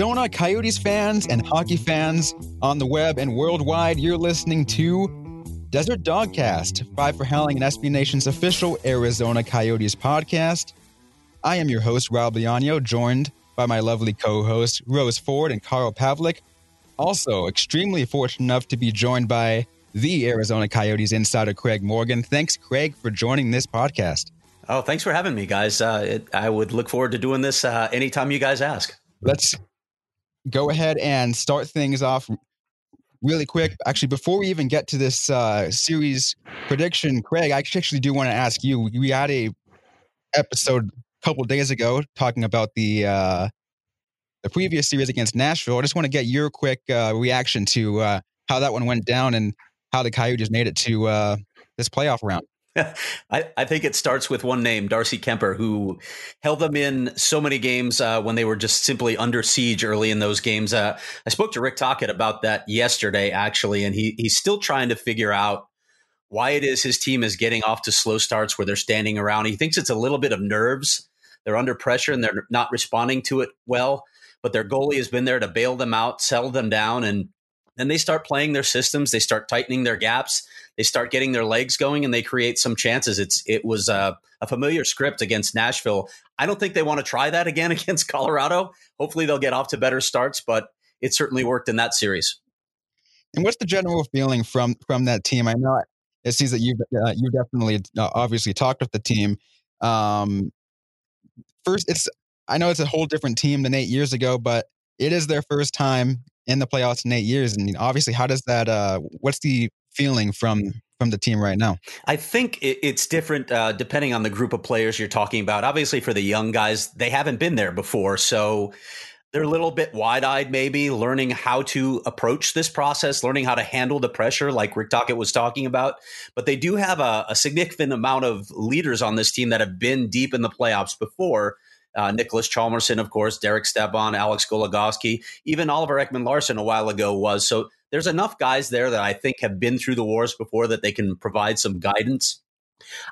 Arizona Coyotes fans and hockey fans on the web and worldwide, you're listening to Desert Dogcast, Five for Howling and SB Nation's official Arizona Coyotes podcast. I am your host, Rob Liano, joined by my lovely co host, Rose Ford and Carl Pavlik. Also, extremely fortunate enough to be joined by the Arizona Coyotes insider, Craig Morgan. Thanks, Craig, for joining this podcast. Oh, thanks for having me, guys. Uh, it, I would look forward to doing this uh, anytime you guys ask. Let's go ahead and start things off really quick. Actually, before we even get to this uh, series prediction, Craig, I actually do want to ask you. We had a episode a couple days ago talking about the uh, the previous series against Nashville. I just want to get your quick uh, reaction to uh, how that one went down and how the Coyotes made it to uh, this playoff round. I, I, think it starts with one name, Darcy Kuemper, who held them in so many games uh, when they were just simply under siege early in those games. Uh, I spoke to Rick Tocchet about that yesterday, actually, and he he's still trying to figure out why it is his team is getting off to slow starts where they're standing around. He thinks it's a little bit of nerves. They're under pressure and they're not responding to it well, but their goalie has been there to bail them out, settle them down, and then they start playing their systems. They start tightening their gaps they start getting their legs going and they create some chances. It's it was a, a familiar script against Nashville. I don't think they want to try that again against Colorado. Hopefully they'll get off to better starts, but it certainly worked in that series. And what's the general feeling from from that team? I know it seems that you've uh, you definitely uh, obviously talked with the team. Um, first, it's I know it's a whole different team than eight years ago, but it is their first time in the playoffs in eight years, and obviously, how does that? Uh, what's the feeling from from the team right now? I think it's different uh, depending on the group of players you're talking about. Obviously, for the young guys, they haven't been there before, so they're a little bit wide eyed, maybe learning how to approach this process, learning how to handle the pressure, like Rick Tocchet was talking about. But they do have a, a significant amount of leaders on this team that have been deep in the playoffs before. Uh, Niklas Hjalmarsson, of course, Derek Stepan, Alex Goligoski, even Oliver Ekman Larsson a while ago was. So there's enough guys there that I think have been through the wars before that they can provide some guidance.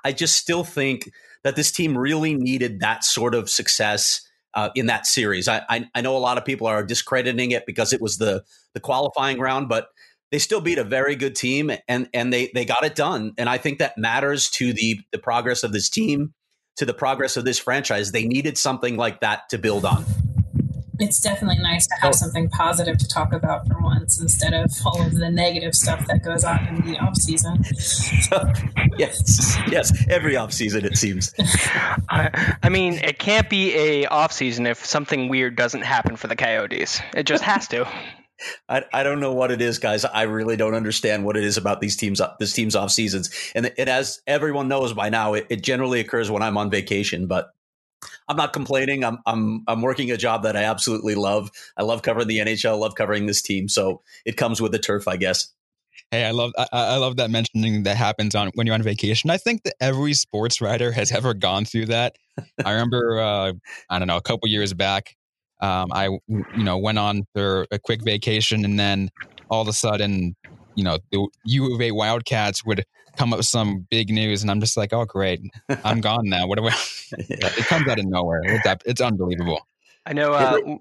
I just still think that this team really needed that sort of success uh, in that series. I, I, I know a lot of people are discrediting it because it was the the qualifying round, but they still beat a very good team and and they they got it done. And I think that matters to the the progress of this team, to the progress of this franchise. They needed something like that to build on it's definitely nice to have oh. something positive to talk about for once instead of all of the negative stuff that goes on in the off season. yes, yes, every off season it seems. I, I, mean, it can't be a off season if something weird doesn't happen for the Coyotes. It just has to. I, I don't know what it is, guys. I really don't understand what it is about these teams, this team's off seasons. And it, as everyone knows by now, it, it generally occurs when I'm on vacation. But I'm not complaining. I'm I'm I'm working a job that I absolutely love. I love covering the NHL. Love covering this team. So it comes with the turf, I guess. Hey, I love I, I, love that mentioning that happens on when you're on vacation. I think that every sports writer has ever gone through that. I remember uh, I don't know a couple years back, um, I you know went on for a quick vacation and then all of a sudden, you know, the U of A Wildcats would come up with some big news, and I'm just like, oh great, I'm gone now. What do we? it comes out of nowhere. It's, it's unbelievable. I know. Uh,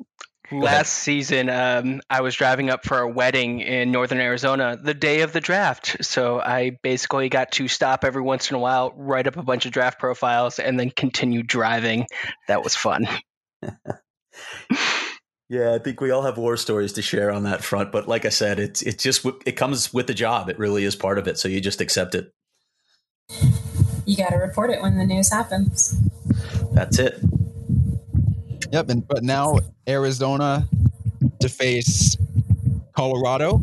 last season, um, I was driving up for a wedding in northern Arizona the day of the draft. So I basically got to stop every once in a while, write up a bunch of draft profiles, and then continue driving. That was fun. Yeah, I think we all have war stories to share on that front. But like I said, it's it just it comes with the job. It really is part of it. So you just accept it. You got to report it when the news happens. That's it. Yep, and but now Arizona to face Colorado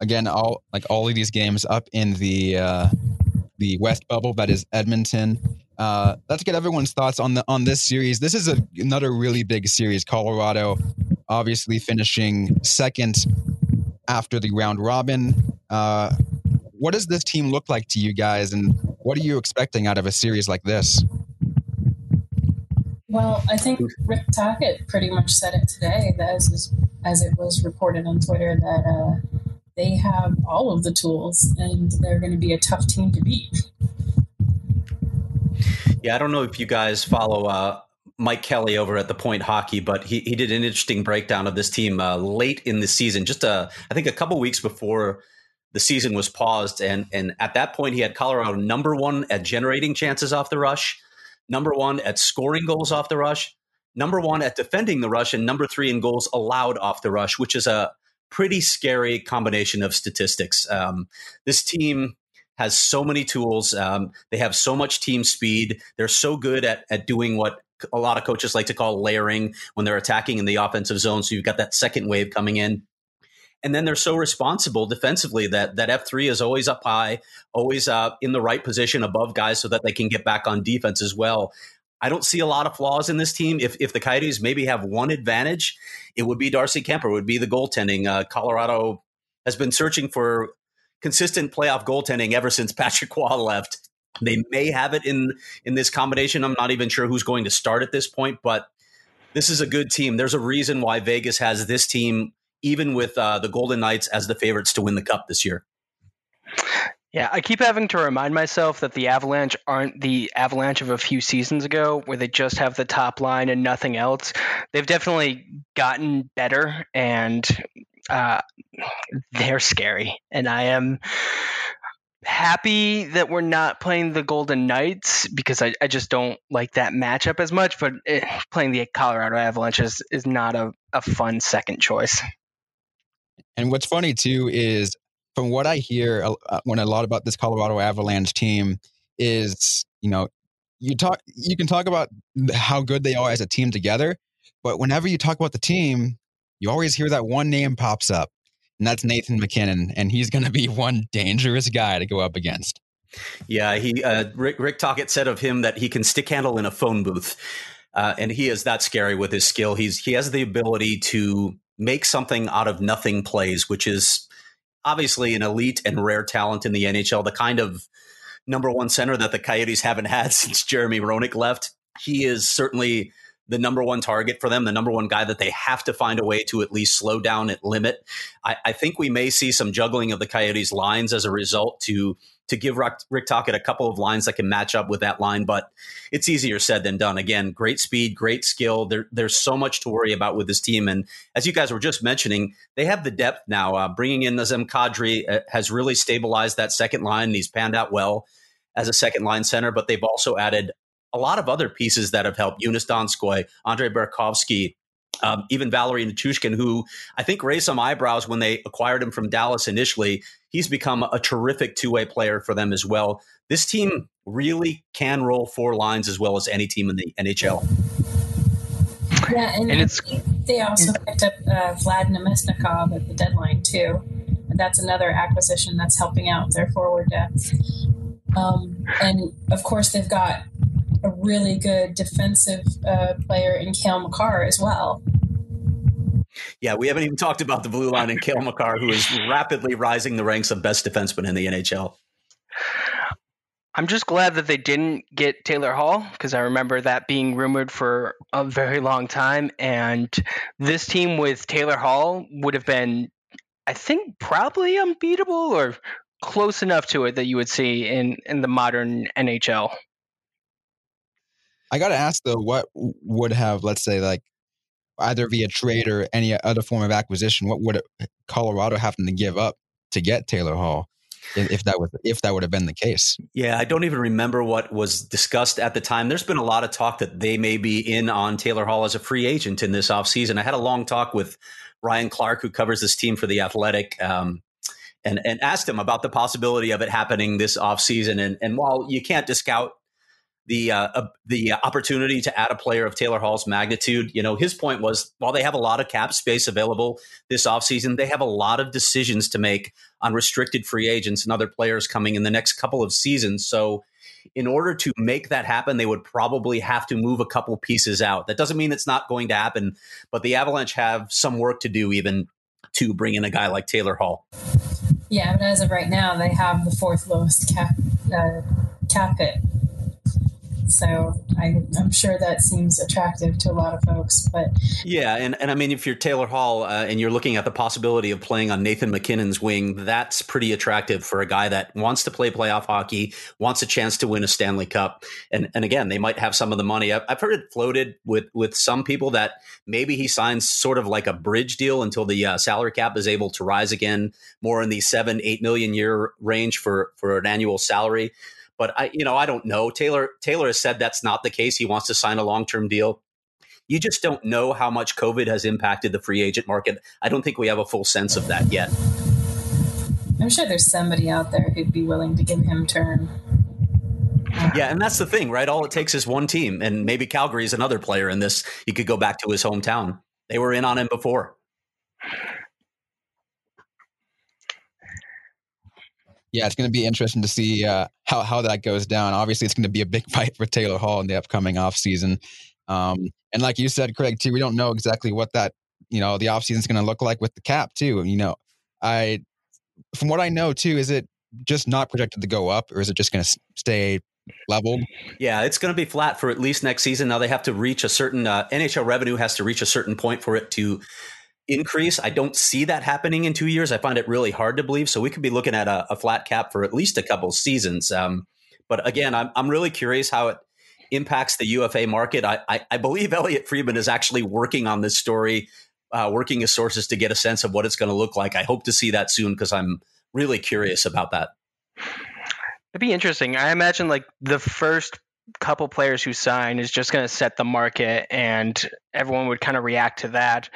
again. All like all of these games up in the uh, the West bubble that is Edmonton. Uh, let's get everyone's thoughts on the on this series. This is a, another really big series. Colorado obviously finishing second after the round robin. Uh, what does this team look like to you guys, and what are you expecting out of a series like this? Well, I think Rick Tocchet pretty much said it today, as as it was reported on Twitter, that uh, they have all of the tools and they're going to be a tough team to beat. Yeah, I don't know if you guys follow uh, Mike Kelly over at the Point Hockey, but he, he did an interesting breakdown of this team uh, late in the season, just uh, I think a couple weeks before the season was paused, and and at that point he had Colorado number one at generating chances off the rush, number one at scoring goals off the rush, number one at defending the rush, and number three in goals allowed off the rush, which is a pretty scary combination of statistics. Um, this team has so many tools. Um, they have so much team speed. They're so good at at doing what a lot of coaches like to call layering when they're attacking in the offensive zone. So you've got that second wave coming in. And then they're so responsible defensively that that F three is always up high, always uh, in the right position above guys, so that they can get back on defense as well. I don't see a lot of flaws in this team. If if the Coyotes maybe have one advantage, it would be Darcy Kuemper, would be the goaltending. Uh, Colorado has been searching for consistent playoff goaltending ever since Patrick Roy left. They may have it in in this combination. I'm not even sure who's going to start at this point, but this is a good team. There's a reason why Vegas has this team, even with uh, the Golden Knights as the favorites to win the cup this year. Yeah, I keep having to remind myself that the Avalanche aren't the Avalanche of a few seasons ago where they just have the top line and nothing else. They've definitely gotten better and uh, they're scary. And I am happy that we're not playing the Golden Knights because I, I just don't like that matchup as much. But it, eh, playing the Colorado Avalanche is, is not a, a fun second choice. And what's funny too is from what I hear uh, when a lot about this Colorado Avalanche team is, you know, you talk, you can talk about how good they are as a team together, but whenever you talk about the team, you always hear that one name pops up, and that's Nathan MacKinnon, and he's going to be one dangerous guy to go up against. Yeah, he uh, Rick, Rick Tocchet said of him that he can stick handle in a phone booth, uh, and he is that scary with his skill. He's he has the ability to make something out of nothing plays, which is obviously an elite and rare talent in the NHL. The kind of number one center that the Coyotes haven't had since Jeremy Roenick left. He is certainly the number one target for them, the number one guy that they have to find a way to at least slow down at limit. I, I think we may see some juggling of the Coyotes' lines as a result to to give Rick, Rick Tocchet a couple of lines that can match up with that line, but it's easier said than done. Again, great speed, great skill. There, there's so much to worry about with this team, and as you guys were just mentioning, they have the depth now. Uh, bringing in Nazem Kadri uh, has really stabilized that second line, and he's panned out well as a second line center. But they've also added a lot of other pieces that have helped. Joonas Donskoi, Andre Burakovsky, um, even Valeri Nichushkin, who I think raised some eyebrows when they acquired him from Dallas initially. He's become a terrific two way player for them as well. This team really can roll four lines as well as any team in the NHL. Yeah, and, and it's, they also picked up uh, Vlad Namestnikov at the deadline too. That's another acquisition that's helping out their forward depth. Um, and of course, they've got a really good defensive uh, player in Cale Makar as well. Yeah, we haven't even talked about the blue line and Cale Makar, who is rapidly rising the ranks of best defenseman in the NHL. I'm just glad that they didn't get Taylor Hall because I remember that being rumored for a very long time. And this team with Taylor Hall would have been, I think, probably unbeatable or close enough to it that you would see in, in the modern NHL. I got to ask though, what would have, let's say, like either via trade or any other form of acquisition, what would Colorado have to give up to get Taylor Hall? If that was if that would have been the case, yeah, I don't even remember what was discussed at the time. There's been a lot of talk that they may be in on Taylor Hall as a free agent in this offseason. I had a long talk with Ryan Clarke, who covers this team for the Athletic, um, and and asked him about the possibility of it happening this offseason. And and while you can't discount the uh, uh, the opportunity to add a player of Taylor Hall's magnitude. You know, his point was while they have a lot of cap space available this offseason, they have a lot of decisions to make on restricted free agents and other players coming in the next couple of seasons. So, in order to make that happen, they would probably have to move a couple pieces out. That doesn't mean it's not going to happen, but the Avalanche have some work to do even to bring in a guy like Taylor Hall. Yeah, but as of right now, they have the fourth lowest cap uh, cap hit So I, am sure that seems attractive to a lot of folks. But yeah, and, and I mean, if you're Taylor Hall uh, and you're looking at the possibility of playing on Nathan MacKinnon's wing, that's pretty attractive for a guy that wants to play playoff hockey, wants a chance to win a Stanley Cup. And and again, they might have some of the money. I've, I've heard it floated with with some people that maybe he signs sort of like a bridge deal until the uh, salary cap is able to rise again, more in the seven eight million year range for for an annual salary. But I, you know, I don't know. Taylor Taylor has said that's not the case. He wants to sign a long term deal. You just don't know how much COVID has impacted the free agent market. I don't think we have a full sense of that yet. I'm sure there's somebody out there who'd be willing to give him term. Yeah, and that's the thing, right? All it takes is one team, and maybe Calgary is another player in this. He could go back to his hometown. They were in on him before. Yeah, it's going to be interesting to see uh, how how that goes down. Obviously, it's going to be a big fight for Taylor Hall in the upcoming offseason. Um, and like you said, Craig, too, we don't know exactly what that you know the offseason is going to look like with the cap too. You know, I from what I know too, is it just not projected to go up, or is it just going to stay leveled? Yeah, it's going to be flat for at least next season. Now they have to reach a certain uh, NHL revenue has to reach a certain point for it to increase. I don't see that happening in two years. I find it really hard to believe. So we could be looking at a, a flat cap for at least a couple seasons. Um, but again, I'm, I'm really curious how it impacts the UFA market. I, I, I believe Elliotte Friedman is actually working on this story, uh, working his sources to get a sense of what it's going to look like. I hope to see that soon because I'm really curious about that. It'd be interesting. I imagine like the first couple players who sign is just going to set the market and everyone would kind of react to that.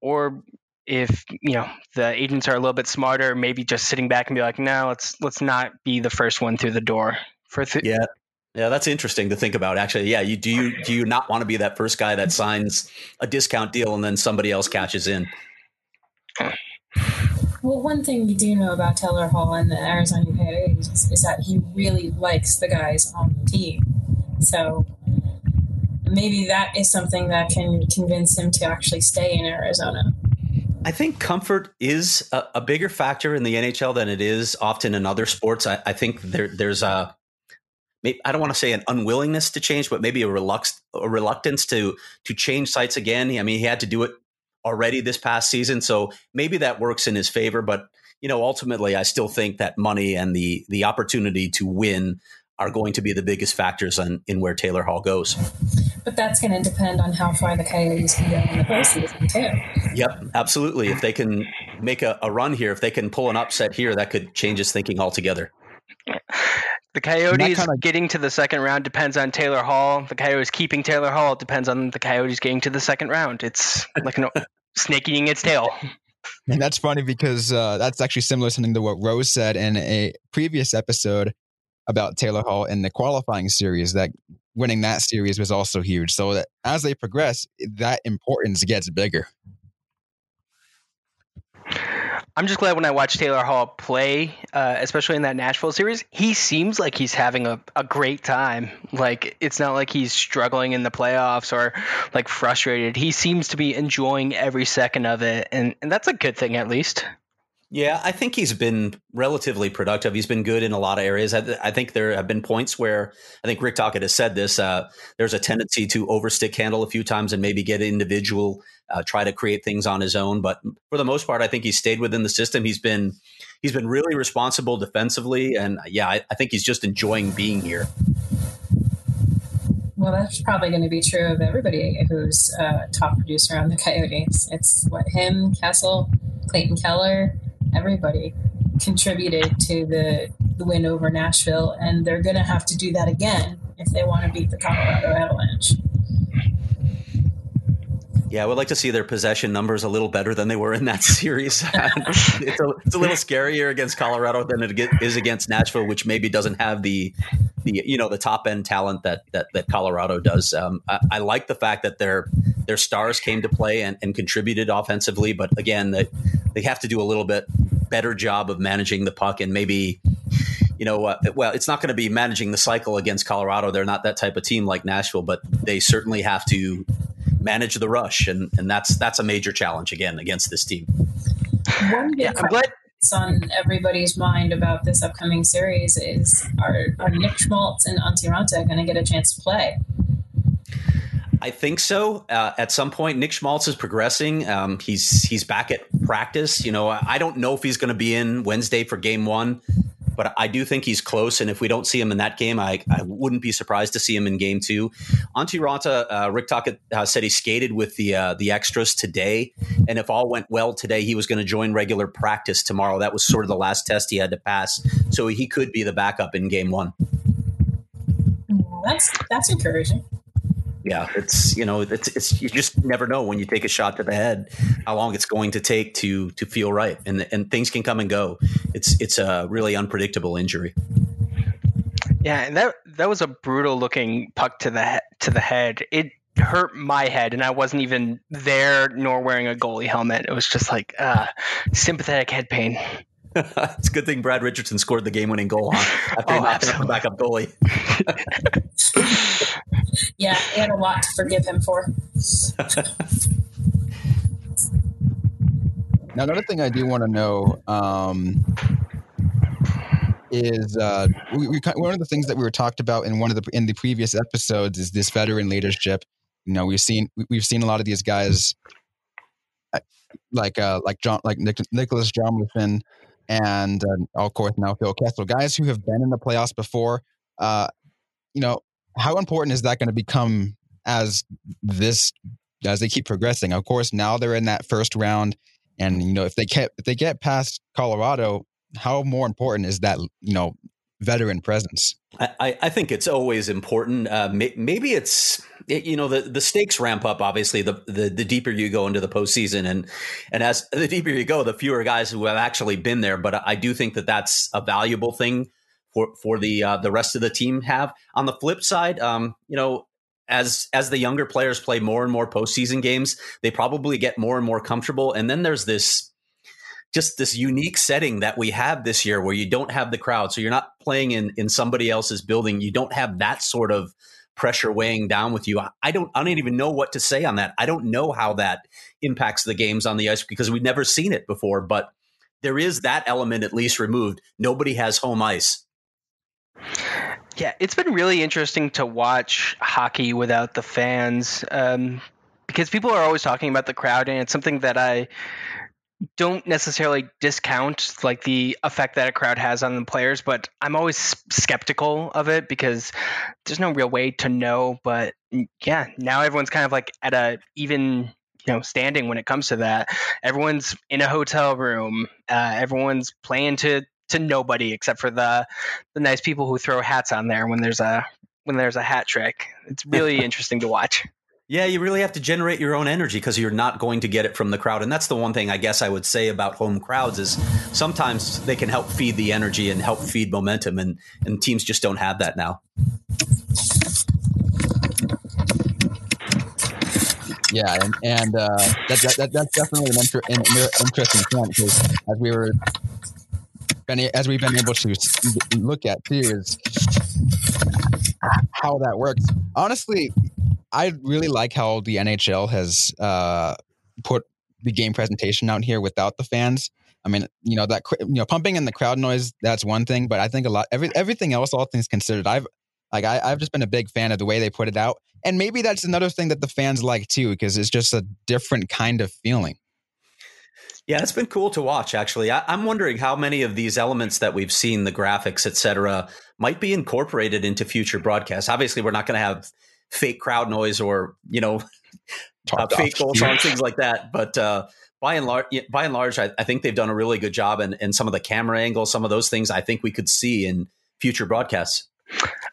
Or if you know the agents are a little bit smarter maybe just sitting back and be like no let's let's not be the first one through the door. For th- yeah. Yeah that's interesting to think about actually. Yeah you do you do you not want to be that first guy that signs a discount deal and then somebody else catches in? Well, one thing we do know about Taylor Hall and the Arizona Coyotes is that he really likes the guys on the team. So maybe that is something that can convince him to actually stay in Arizona. I think comfort is a, a bigger factor in the NHL than it is often in other sports. I, I think there, there's a I don't want to say an unwillingness to change, but maybe a, relux, a reluctance to to change sites again. I mean, he had to do it already this past season, so maybe that works in his favor. But you know, ultimately, I still think that money and the the opportunity to win are going to be the biggest factors on, in where Taylor Hall goes. But that's going to depend on how far the Coyotes can go in the postseason, too. Yep, absolutely. If they can make a, a run here, if they can pull an upset here, that could change his thinking altogether. The Coyotes kinda... getting to the second round depends on Taylor Hall. The Coyotes keeping Taylor Hall depends on the Coyotes getting to the second round. It's like a snake eating its tail. And that's funny because uh, that's actually similar to something to what Rose said in a previous episode about Taylor Hall in the qualifying series that winning that series was also huge. So that as they progress, that importance gets bigger. I'm just glad when I watch Taylor Hall play, uh, especially in that Nashville series, he seems like he's having a, a great time. Like, it's not like he's struggling in the playoffs or like frustrated. He seems to be enjoying every second of it. And, and that's a good thing, at least. Yeah, I think he's been relatively productive. He's been good in a lot of areas. I, I think there have been points where I think Rick Tocchet has said this. Uh, there's a tendency to overstick handle a few times and maybe get individual, uh, try to create things on his own. But for the most part, I think he's stayed within the system. He's been he's been really responsible defensively, and yeah, I, I think he's just enjoying being here. Well, that's probably going to be true of everybody who's a top producer on the Coyotes. It's what him, Kessel, Clayton Keller, everybody contributed to the, the win over Nashville, and they're going to have to do that again if they want to beat the Colorado Avalanche. Yeah, I would like to see their possession numbers a little better than they were in that series. it's, a, it's, a, little scarier against Colorado than it is against Nashville, which maybe doesn't have the, the you know the top end talent that that, that Colorado does. Um, I, I, like the fact that their their stars came to play and, and contributed offensively, but again, they, they have to do a little bit better job of managing the puck and maybe you know, uh, well, it's not going to be managing the cycle against Colorado. They're not that type of team like Nashville, but they certainly have to manage the rush, and and that's that's a major challenge again against this team. One yeah, I'm glad. what's on everybody's mind about this upcoming series is are, are Nick Schmaltz and Antti Raanta going to get a chance to play? I think so. Uh, at some point, Nick Schmaltz is progressing. Um, he's he's back at practice. You know, I don't know if he's going to be in Wednesday for Game One, but I do think he's close. And if we don't see him in that game, I, I wouldn't be surprised to see him in Game Two. Antti Raanta, uh, Rick Tocchet uh, said he skated with the uh, the extras today, and if all went well today, he was going to join regular practice tomorrow. That was sort of the last test he had to pass, so he could be the backup in Game One. That's that's encouraging yeah, it's you know it's it's you just never know when you take a shot to the head how long it's going to take to to feel right, and and things can come and go. It's it's a really unpredictable injury. Yeah, and that that was a brutal looking puck to the to the head. It hurt my head, and I wasn't even there nor wearing a goalie helmet. It was just like uh, sympathetic head pain. it's a good thing Brad Richardson scored the game-winning goal huh? after oh, knocking up the backup goalie. yeah, he had a lot to forgive him for. now, another thing I do want to know um, is uh, we, we, one of the things that we were talked about in one of the in the previous episodes is this veteran leadership. You know, we've seen we've seen a lot of these guys uh, like uh, like John like Nick, Nicholas Hjalmarsson and uh, of course now Phil Kessel, guys who have been in the playoffs before. Uh, you know, how important is that going to become as this as they keep progressing? Of course, now they're in that first round, and you know if they get if they get past Colorado, how more important is that you know veteran presence? I, I think it's always important. Uh, may, maybe it's it, you know the the stakes ramp up. Obviously, the, the the deeper you go into the postseason, and and as the deeper you go, the fewer guys who have actually been there. But I do think that that's a valuable thing for for the uh, the rest of the team have. On the flip side, um, you know, as as the younger players play more and more postseason games, they probably get more and more comfortable. And then there's this just this unique setting that we have this year where you don't have the crowd. So you're not playing in in somebody else's building. You don't have that sort of pressure weighing down with you. I don't I don't even know what to say on that. I don't know how that impacts the games on the ice because we've never seen it before, but there is that element at least removed. Nobody has home ice. Yeah, it's been really interesting to watch hockey without the fans um, because people are always talking about the crowd, and it's something that I don't necessarily discount like the effect that a crowd has on the players, but I'm always skeptical of it because there's no real way to know. But yeah, now everyone's kind of like at a even you know standing when it comes to that. Everyone's in a hotel room. Uh, everyone's playing to to nobody except for the the nice people who throw hats on there when there's a when there's a hat trick. It's really interesting to watch. Yeah, you really have to generate your own energy because you're not going to get it from the crowd. And that's the one thing I guess I would say about home crowds is sometimes they can help feed the energy and help feed momentum and, and teams just don't have that now. Yeah, and, and uh, that, that, that, that's definitely an, inter- an interesting point because as we were as we've been able to look at too is how that works. Honestly, I really like how the NHL has uh, put the game presentation out here without the fans. I mean, you know that you know pumping in the crowd noise that's one thing, but I think a lot every everything else, all things considered, I've like I, I've just been a big fan of the way they put it out, and maybe that's another thing that the fans like too, because it's just a different kind of feeling. Yeah, it's been cool to watch. Actually, I, am wondering how many of these elements that we've seen, the graphics, et cetera, might be incorporated into future broadcasts. Obviously, we're not going to have fake crowd noise or you know uh, fake goal songs, things like that. But uh, by and large, by and large, I, I, think they've done a really good job, and and some of the camera angles, some of those things, I think we could see in future broadcasts.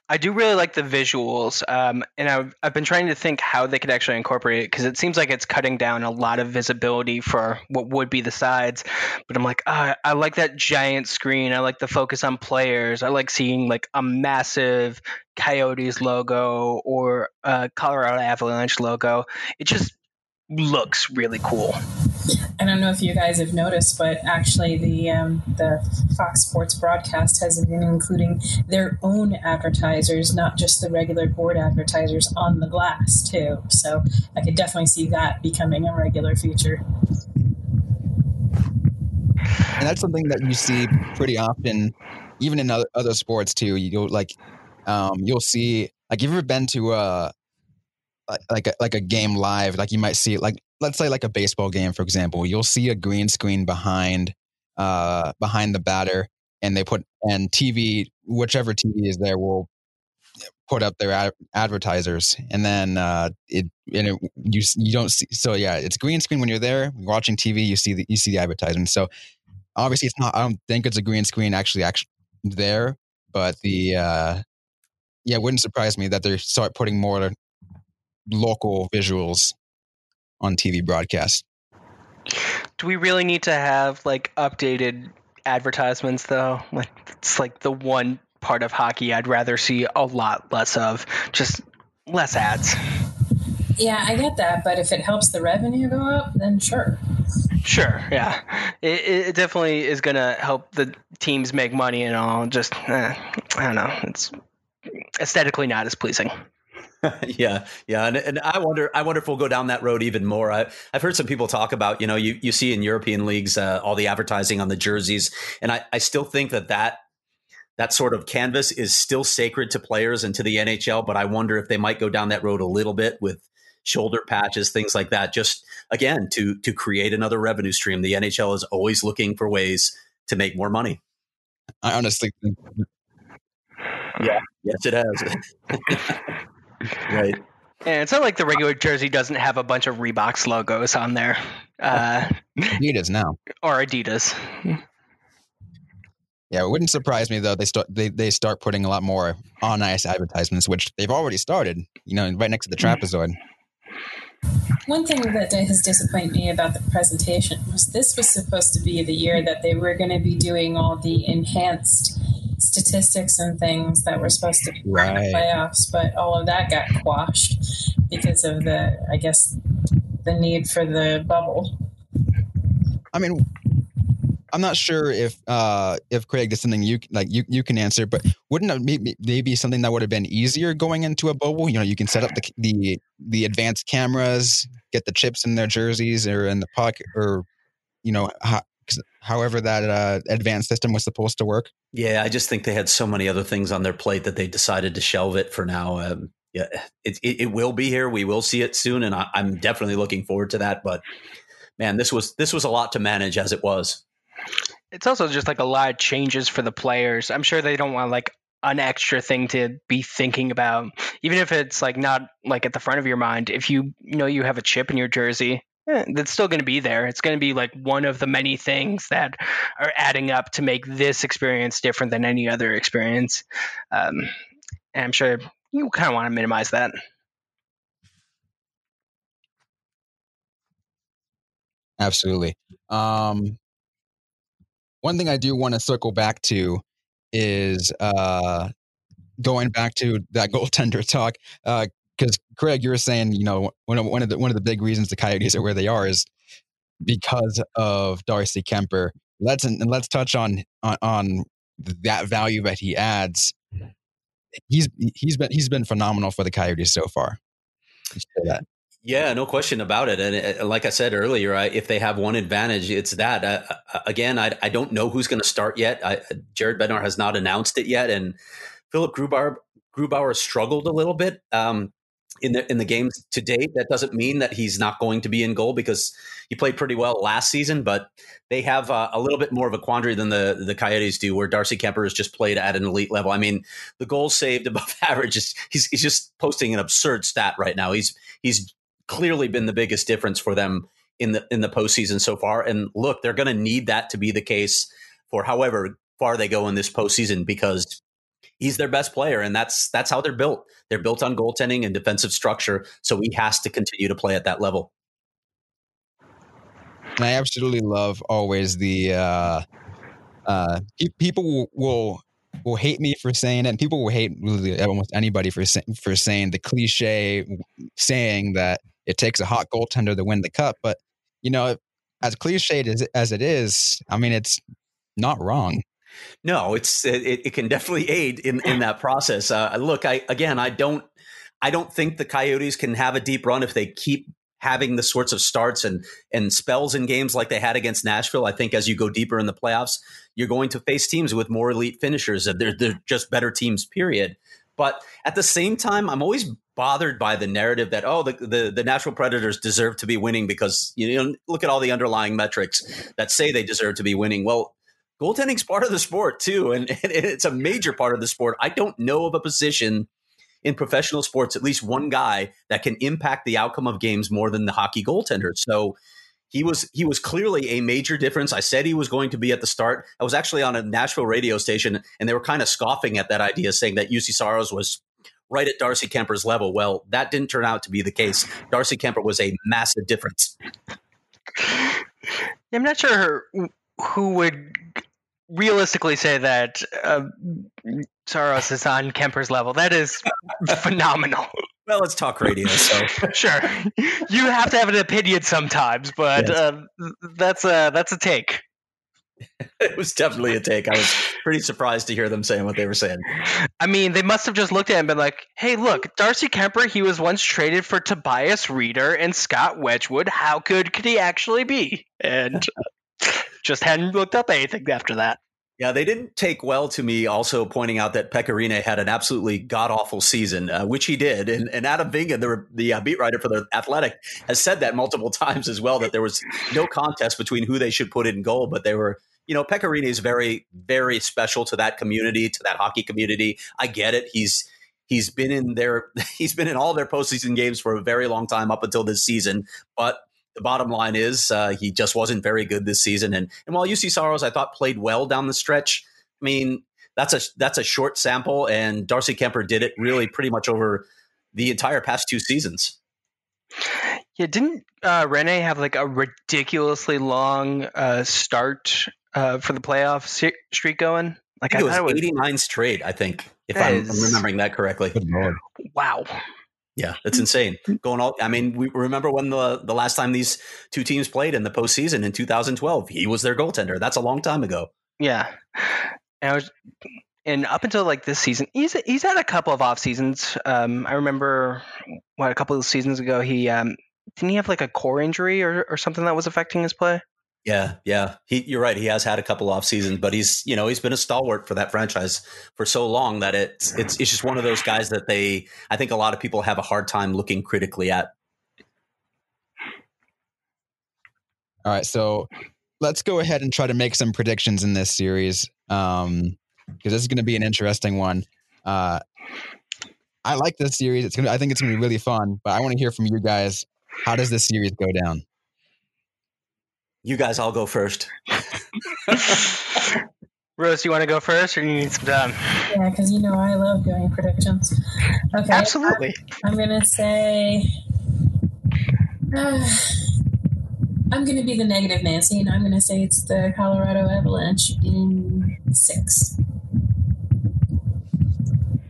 I do really like the visuals, um, and I've, I've been trying to think how they could actually incorporate it because it seems like it's cutting down a lot of visibility for what would be the sides. But I'm like, oh, I like that giant screen. I like the focus on players. I like seeing like a massive Coyotes logo or a Colorado Avalanche logo. It just looks really cool. I don't know if you guys have noticed, but actually, the um, the Fox Sports broadcast has been including their own advertisers, not just the regular board advertisers, on the glass too. So I could definitely see that becoming a regular feature. and that's something that you see pretty often, even in other, other sports too. You'll like, um, you'll see like you've ever been to a like a, like a game live, like you might see like let's say like a baseball game for example, you'll see a green screen behind uh behind the batter, and they put and TV whichever TV is there will put up their ad- advertisers and then uh it and it, you you don't see so yeah it's green screen when you're there watching tv you see the you see the advertisement so obviously it's not i don't think it's a green screen actually actually there but the uh yeah it wouldn't surprise me that they start putting more local visuals on tv broadcast do we really need to have like updated advertisements though like it's like the one part of hockey I'd rather see a lot less of. Just less ads. Yeah, I get that, but if it helps the revenue go up, then sure. Sure, yeah, it, it definitely is going to help the teams make money and all. Just, eh, I don't know, it's aesthetically not as pleasing. yeah, yeah, and, and I wonder, I wonder if we'll go down that road even more. I, have heard some people talk about, you know, you you see in European leagues uh, all the advertising on the jerseys, and I, I still think that that that sort of canvas is still sacred to players and to the NHL, but I wonder if they might go down that road a little bit with shoulder patches, things like that, just again to to create another revenue stream. The NHL is always looking for ways to make more money. I honestly think Yeah, yes it has. right. And it's not like the regular jersey doesn't have a bunch of Reeboks logos on there. Uh, Adidas now. Or Adidas. Yeah, it wouldn't surprise me though. They start they, they start putting a lot more on ice advertisements, which they've already started. You know, right next to the mm. trapezoid. One thing that has disappointed me about the presentation was this was supposed to be the year that they were going to be doing all the enhanced statistics and things that were supposed to be right. in the playoffs, but all of that got quashed because of the, I guess, the need for the bubble. I mean, I'm not sure if uh, if Craig is something you like you you can answer, but wouldn't it maybe, something that would have been easier going into a bubble? You know, you can set up the the the advanced cameras, get the chips in their jerseys or in the puck, or you know, how, however that uh, advanced system was supposed to work. Yeah, I just think they had so many other things on their plate that they decided to shelve it for now. Um, yeah, it, it, it will be here. We will see it soon, and I, I'm definitely looking forward to that. But man, this was this was a lot to manage as it was. It's also just like a lot of changes for the players. I'm sure they don't want like an extra thing to be thinking about, even if it's like not like at the front of your mind. If you know you have a chip in your jersey, that's still going to be there. It's going to be like one of the many things that are adding up to make this experience different than any other experience. Um, and I'm sure you kind of want to minimize that. Absolutely. Um, one thing I do want to circle back to is uh, going back to that goaltender talk. Because Craig, you were saying, you know, one of, one of the one of the big reasons the Coyotes are where they are is because of Darcy Kuemper. Let's and let's touch on, on on that value that he adds. He's he's been he's been phenomenal for the Coyotes so far. Yeah, no question about it. And uh, like I said earlier, I, if they have one advantage, it's that. Uh, uh again, I, I don't know who's going to start yet. I, Jared Bednar has not announced it yet, and Philipp Grubauer, Grubauer struggled a little bit um, in the in the games to date. That doesn't mean that he's not going to be in goal because he played pretty well last season. But they have uh, a little bit more of a quandary than the the Coyotes do, where Darcy Kuemper has just played at an elite level. I mean, the goals saved above average is he's he's just posting an absurd stat right now. He's he's clearly been the biggest difference for them in the in the postseason so far. And look, they're going to need that to be the case for however far they go in this postseason because he's their best player, and that's that's how they're built. They're built on goaltending and defensive structure, so he has to continue to play at that level. I absolutely love always the uh, uh, people will, will hate me for saying it, and people will hate almost anybody for for saying the cliche saying that it takes a hot goaltender to win the cup. But you know, as cliched as as it is, I mean, it's not wrong. No, it's it, it can definitely aid in in that process. Uh, look, I again, I don't I don't think the Coyotes can have a deep run if they keep having the sorts of starts and and spells in games like they had against Nashville. I think as you go deeper in the playoffs, you're going to face teams with more elite finishers. They're they're just better teams. Period. But at the same time, I'm always bothered by the narrative that oh the, the, the Nashville Predators deserve to be winning because you know look at all the underlying metrics that say they deserve to be winning. Well, goaltending's part of the sport too, and, and it's a major part of the sport. I don't know of a position in professional sports, at least one guy that can impact the outcome of games more than the hockey goaltender. So he was he was clearly a major difference. I said he was going to be at the start. I was actually on a Nashville radio station, and they were kind of scoffing at that idea, saying that Juuse Saros was right at Darcy Kuemper's level. Well, that didn't turn out to be the case. Darcy Kuemper was a massive difference. I'm not sure who would realistically say that uh, Saros is on Kuemper's level. That is phenomenal. Well, let's talk radio. So sure, you have to have an opinion sometimes, but yes. uh, that's a that's a take. it was definitely a take. I was pretty surprised to hear them saying what they were saying. I mean, they must have just looked at him and been like, "Hey, look, Darcy Kuemper. He was once traded for Tobias Rieder and Scott Wedgewood. How good could he actually be?" And just hadn't looked up anything after that. Yeah, they didn't take well to me also pointing out that Pekka had an absolutely god awful season, uh, which he did. And, and Adam Vingan, the, the uh, beat writer for the Athletic, has said that multiple times as well that there was no contest between who they should put in goal, but they were. You know, Pekka Rinne is very, very special to that community, to that hockey community. I get it. He's he's been in their he's been in all their postseason games for a very long time up until this season. But the bottom line is uh, he just wasn't very good this season. And and while Juuse Saros I thought played well down the stretch, I mean that's a that's a short sample, and Darcy Kuemper did it really pretty much over the entire past two seasons. Yeah, didn't uh, Rinne have like a ridiculously long uh, start uh, for the playoff streak going? Like I, I it was 89 straight, I think, if I'm, is... I'm remembering that correctly. Wow. Yeah, that's insane. Going all, I mean, we remember when the the last time these two teams played in the postseason in 2012. He was their goaltender. That's a long time ago. Yeah, and I was, and up until like this season, he's he's had a couple of off seasons. Um, I remember what a couple of seasons ago he um didn't he have like a core injury or or something that was affecting his play. Yeah, yeah. He, you're right. He has had a couple off seasons, but he's you know he's been a stalwart for that franchise for so long that it's it's it's just one of those guys that they I think a lot of people have a hard time looking critically at. All right, so let's go ahead and try to make some predictions in this series because um, this is going to be an interesting one. Uh, I like this series. It's gonna. I think it's going to be really fun. But I want to hear from you guys. How does this series go down? You guys all go first. Rose, you want to go first, or you need some time? Yeah, because you know I love doing predictions. Okay, absolutely. I'm, I'm gonna say. Uh, I'm gonna be the negative Nancy, and I'm gonna say it's the Colorado Avalanche in six.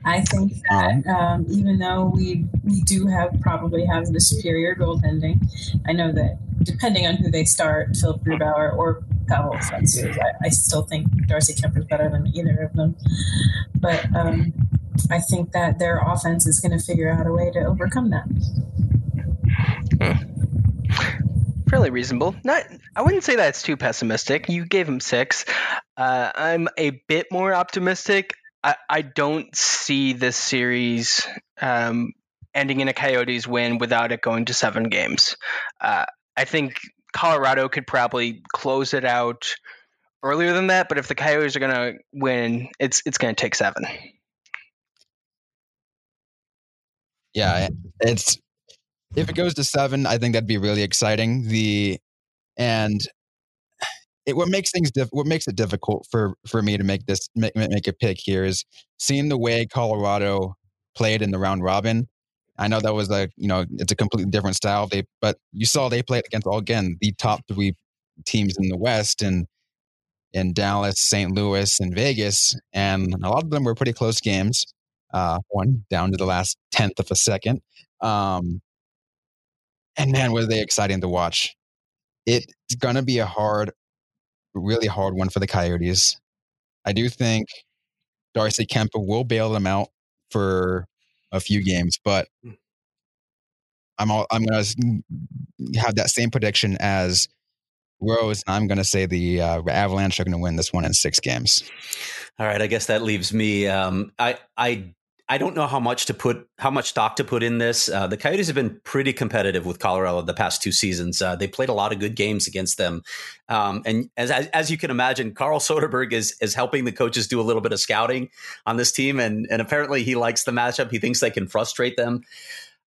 I think that um, even though we we do have probably have the superior goaltending, I know that depending on who they start, Philipp Grubauer or Pavel Francouz, I, I, still think Darcy Kuemper is better than either of them. But um, I think that their offense is going to figure out a way to overcome that. Hmm. Fairly reasonable. Not, I wouldn't say that's too pessimistic. You gave him six. Uh, I'm a bit more optimistic. I, I don't see this series um, ending in a Coyotes win without it going to seven games. Uh, I think Colorado could probably close it out earlier than that, but if the Coyotes are going to win, it's it's going to take seven. Yeah, it's if it goes to seven, I think that'd be really exciting. The and it what makes things diff, what makes it difficult for for me to make this make, make a pick here is seeing the way Colorado played in the round robin. I know that was a you know it's a completely different style. They but you saw they played against all again the top three teams in the West and in Dallas, St. Louis, and Vegas, and a lot of them were pretty close games. Uh, one down to the last tenth of a second. Um, and man, were they exciting to watch! It's gonna be a hard really hard one for the Coyotes. I do think Darcy Kuemper will bail them out for a few games, but hmm. I'm all, I'm going to have that same prediction as Rose. I'm going to say the uh, Avalanche are going to win this one in six games. All right, I guess that leaves me. Um, I I I don't know how much to put, how much stock to put in this. Uh, the Coyotes have been pretty competitive with Colorado the past two seasons. Uh, they played a lot of good games against them, um, and as, as, as you can imagine, Carl Soderberg is is helping the coaches do a little bit of scouting on this team, and and apparently he likes the matchup. He thinks they can frustrate them.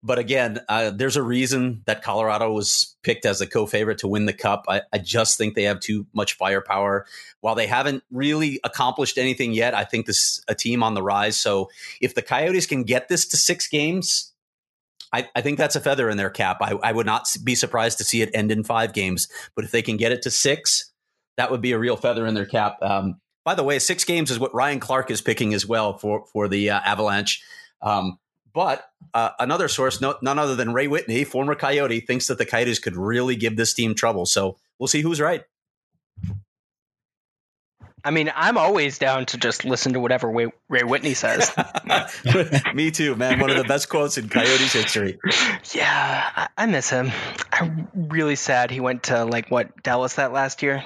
But again, uh, there's a reason that Colorado was picked as a co-favorite to win the cup. I, I, just think they have too much firepower. While they haven't really accomplished anything yet, I think this is a team on the rise. So if the Coyotes can get this to six games, I, I think that's a feather in their cap. I, I, would not be surprised to see it end in five games. But if they can get it to six, that would be a real feather in their cap. Um, by the way, six games is what Ryan Clarke is picking as well for for the uh, Avalanche. Um, but uh, another source, no, none other than Ray Whitney, former Coyote, thinks that the Coyotes could really give this team trouble. So we'll see who's right. I mean, I'm always down to just listen to whatever Ray, Ray Whitney says. Me too, man. One of the best quotes in Coyotes history. Yeah, I, I miss him. I'm really sad he went to like what Dallas that last year.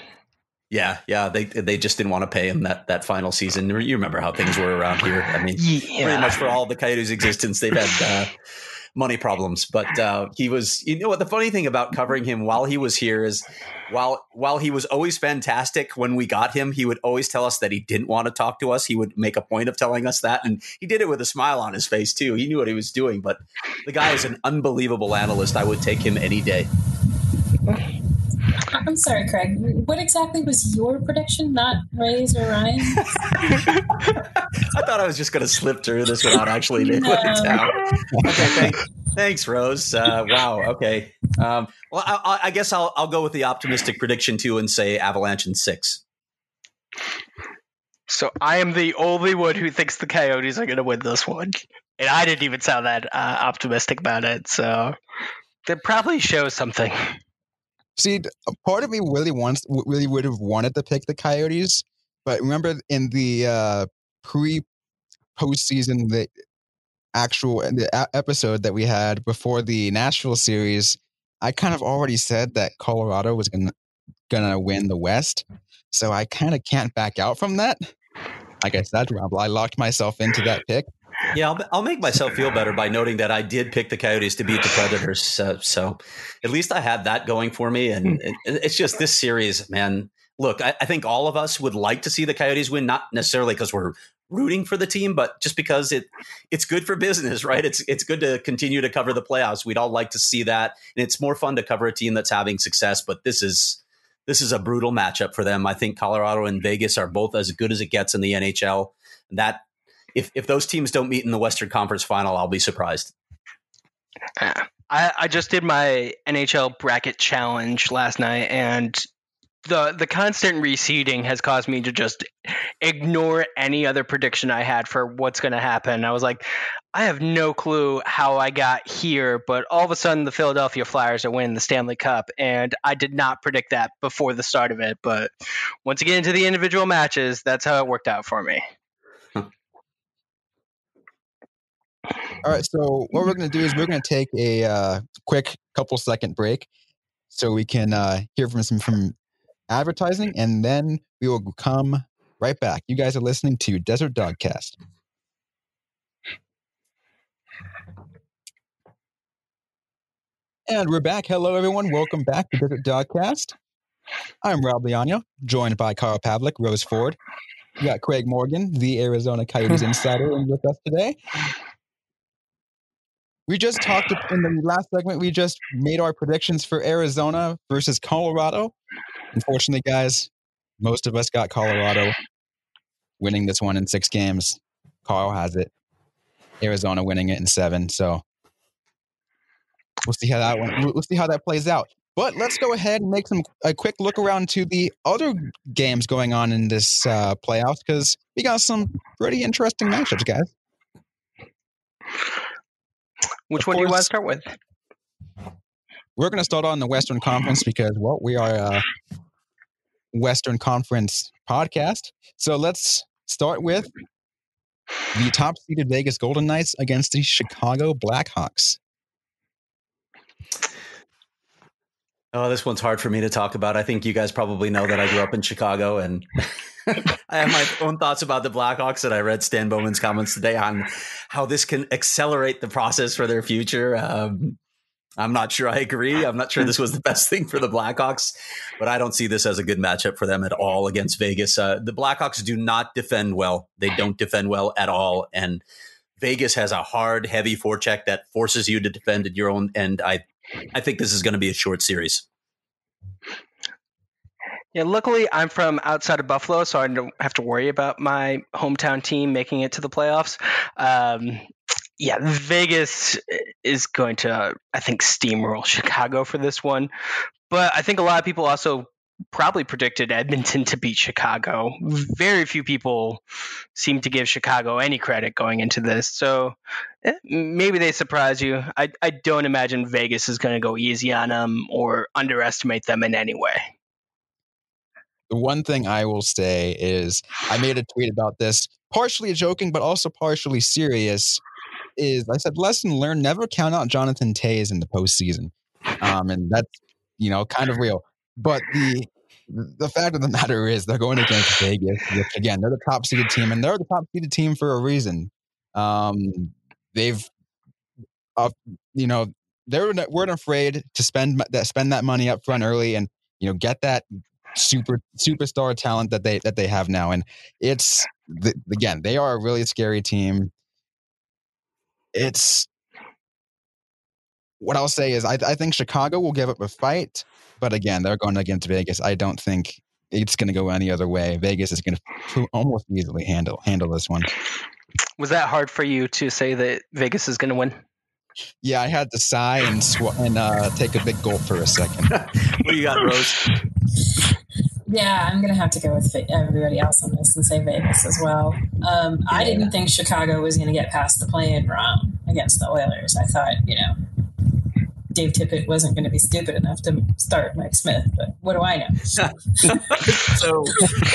Yeah, yeah, they they just didn't want to pay him that that final season. You remember how things were around here. I mean, yeah. pretty much for all the Coyotes' existence, they've had uh, money problems. But uh, he was, you know, what the funny thing about covering him while he was here is, while while he was always fantastic when we got him, he would always tell us that he didn't want to talk to us. He would make a point of telling us that, and he did it with a smile on his face too. He knew what he was doing. But the guy is an unbelievable analyst. I would take him any day. I'm sorry, Craig. What exactly was your prediction, not Ray's or Ryan? I thought I was just going to slip through this without actually no. it down. Okay, thank, thanks, Rose. Uh, wow. Okay. Um, well, I, I, guess I'll I'll go with the optimistic prediction too and say Avalanche in six. So I am the only one who thinks the Coyotes are going to win this one, and I didn't even sound that uh, optimistic about it. So that probably shows something. See, part of me really wants, really would have wanted to pick the Coyotes, but remember in the uh, pre postseason, the actual the episode that we had before the Nashville series, I kind of already said that Colorado was gonna gonna win the West, so I kind of can't back out from that. I said, Rob, I locked myself into that pick. Yeah, I'll, I'll, make myself feel better by noting that I did pick the Coyotes to beat the Predators. Uh, so at least I had that going for me. And hmm. it, it's just this series, man. Look, I, I, think all of us would like to see the Coyotes win, not necessarily because we're rooting for the team, but just because it it's good for business, right? It's it's good to continue to cover the playoffs. We'd all like to see that, and it's more fun to cover a team that's having success. But this is this is a brutal matchup for them. I think Colorado and Vegas are both as good as it gets in the NHL. That if if those teams don't meet in the Western Conference Final, I'll be surprised. I, I just did my NHL bracket challenge last night, and the the constant reseeding has caused me to just ignore any other prediction I had for what's going to happen. I was like, I have no clue how I got here, but all of a sudden the Philadelphia Flyers are winning the Stanley Cup, and I did not predict that before the start of it. But once you get into the individual matches, that's how it worked out for me. All right. So what we're going to do is we're going to take a uh, quick couple second break so we can uh, hear from some from advertising, and then we will come right back. You guys are listening to Desert Dogcast. And we're back. Hello, everyone. Welcome back to Desert Dogcast. I'm Rob Liano, joined by Carl Pavlik, Rose Ford. We got Craig Morgan, the Arizona Coyotes insider, with us today. We just talked in the last segment. We just made our predictions for Arizona versus Colorado. Unfortunately, guys, most of us got Colorado winning this one in six games. Carl has it. Arizona winning it in seven. So we'll see how that one. We'll see how that plays out. But let's go ahead and make some a quick look around to the other games going on in this uh, playoffs because we got some pretty interesting matchups, guys. Which one do you want to start with? We're going to start on the Western Conference because, well, we are a Western Conference podcast. So let's start with the top seeded Vegas Golden Knights against the Chicago Blackhawks. Oh, this one's hard for me to talk about. I think you guys probably know that I grew up in Chicago and I have my own thoughts about the Blackhawks. And I read Stan Bowman's comments today on how this can accelerate the process for their future. Um, I'm not sure I agree. I'm not sure this was the best thing for the Blackhawks, but I don't see this as a good matchup for them at all against Vegas. Uh, the Blackhawks do not defend well. They don't defend well at all. And Vegas has a hard, heavy forecheck that forces you to defend at your own end. I I think this is going to be a short series. Yeah, luckily I'm from outside of Buffalo, so I don't have to worry about my hometown team making it to the playoffs. Um, yeah, Vegas is going to, I think, steamroll Chicago for this one. But I think a lot of people also probably predicted Edmonton to beat Chicago. Very few people seem to give Chicago any credit going into this. So maybe they surprise you. I, I don't imagine Vegas is going to go easy on them or underestimate them in any way. The one thing I will say is I made a tweet about this, partially joking, but also partially serious. Is I said, lesson learned: never count out Jonathan Toews in the postseason, um, and that's you know kind of real. But the the fact of the matter is they're going against Vegas, which again they're the top seeded team, and they're the top seeded team for a reason. Um, they've, uh, you know, they weren't afraid to spend that spend that money up front early, and you know get that super superstar talent that they that they have now, and it's the, again they are a really scary team. It's what I'll say is I, I think Chicago will give up a fight, but again they're going against Vegas. I don't think it's going to go any other way. Vegas is going to almost easily handle handle this one. Was that hard for you to say that Vegas is going to win? Yeah, I had to sigh and sw- and uh, take a big gulp for a second. what do you got, Rose? Yeah, I'm gonna have to go with everybody else on this and say Vegas as well. Um, yeah. I didn't think Chicago was gonna get past the play-in round against the Oilers. I thought, you know, Dave Tippett wasn't going to be stupid enough to start Mike Smith, but what do I know? so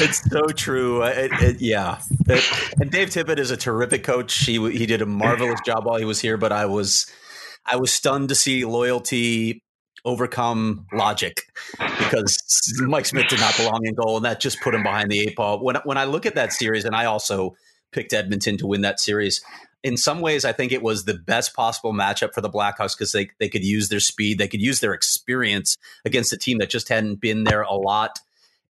it's so true. Uh, it, it, yeah, it, and Dave Tippett is a terrific coach. He he did a marvelous job while he was here, but I was I was stunned to see loyalty overcome logic because Mike Smith did not belong in goal, and that just put him behind the eight ball. When when I look at that series, and I also picked Edmonton to win that series. In some ways, I think it was the best possible matchup for the Blackhawks because they they could use their speed, they could use their experience against a team that just hadn't been there a lot.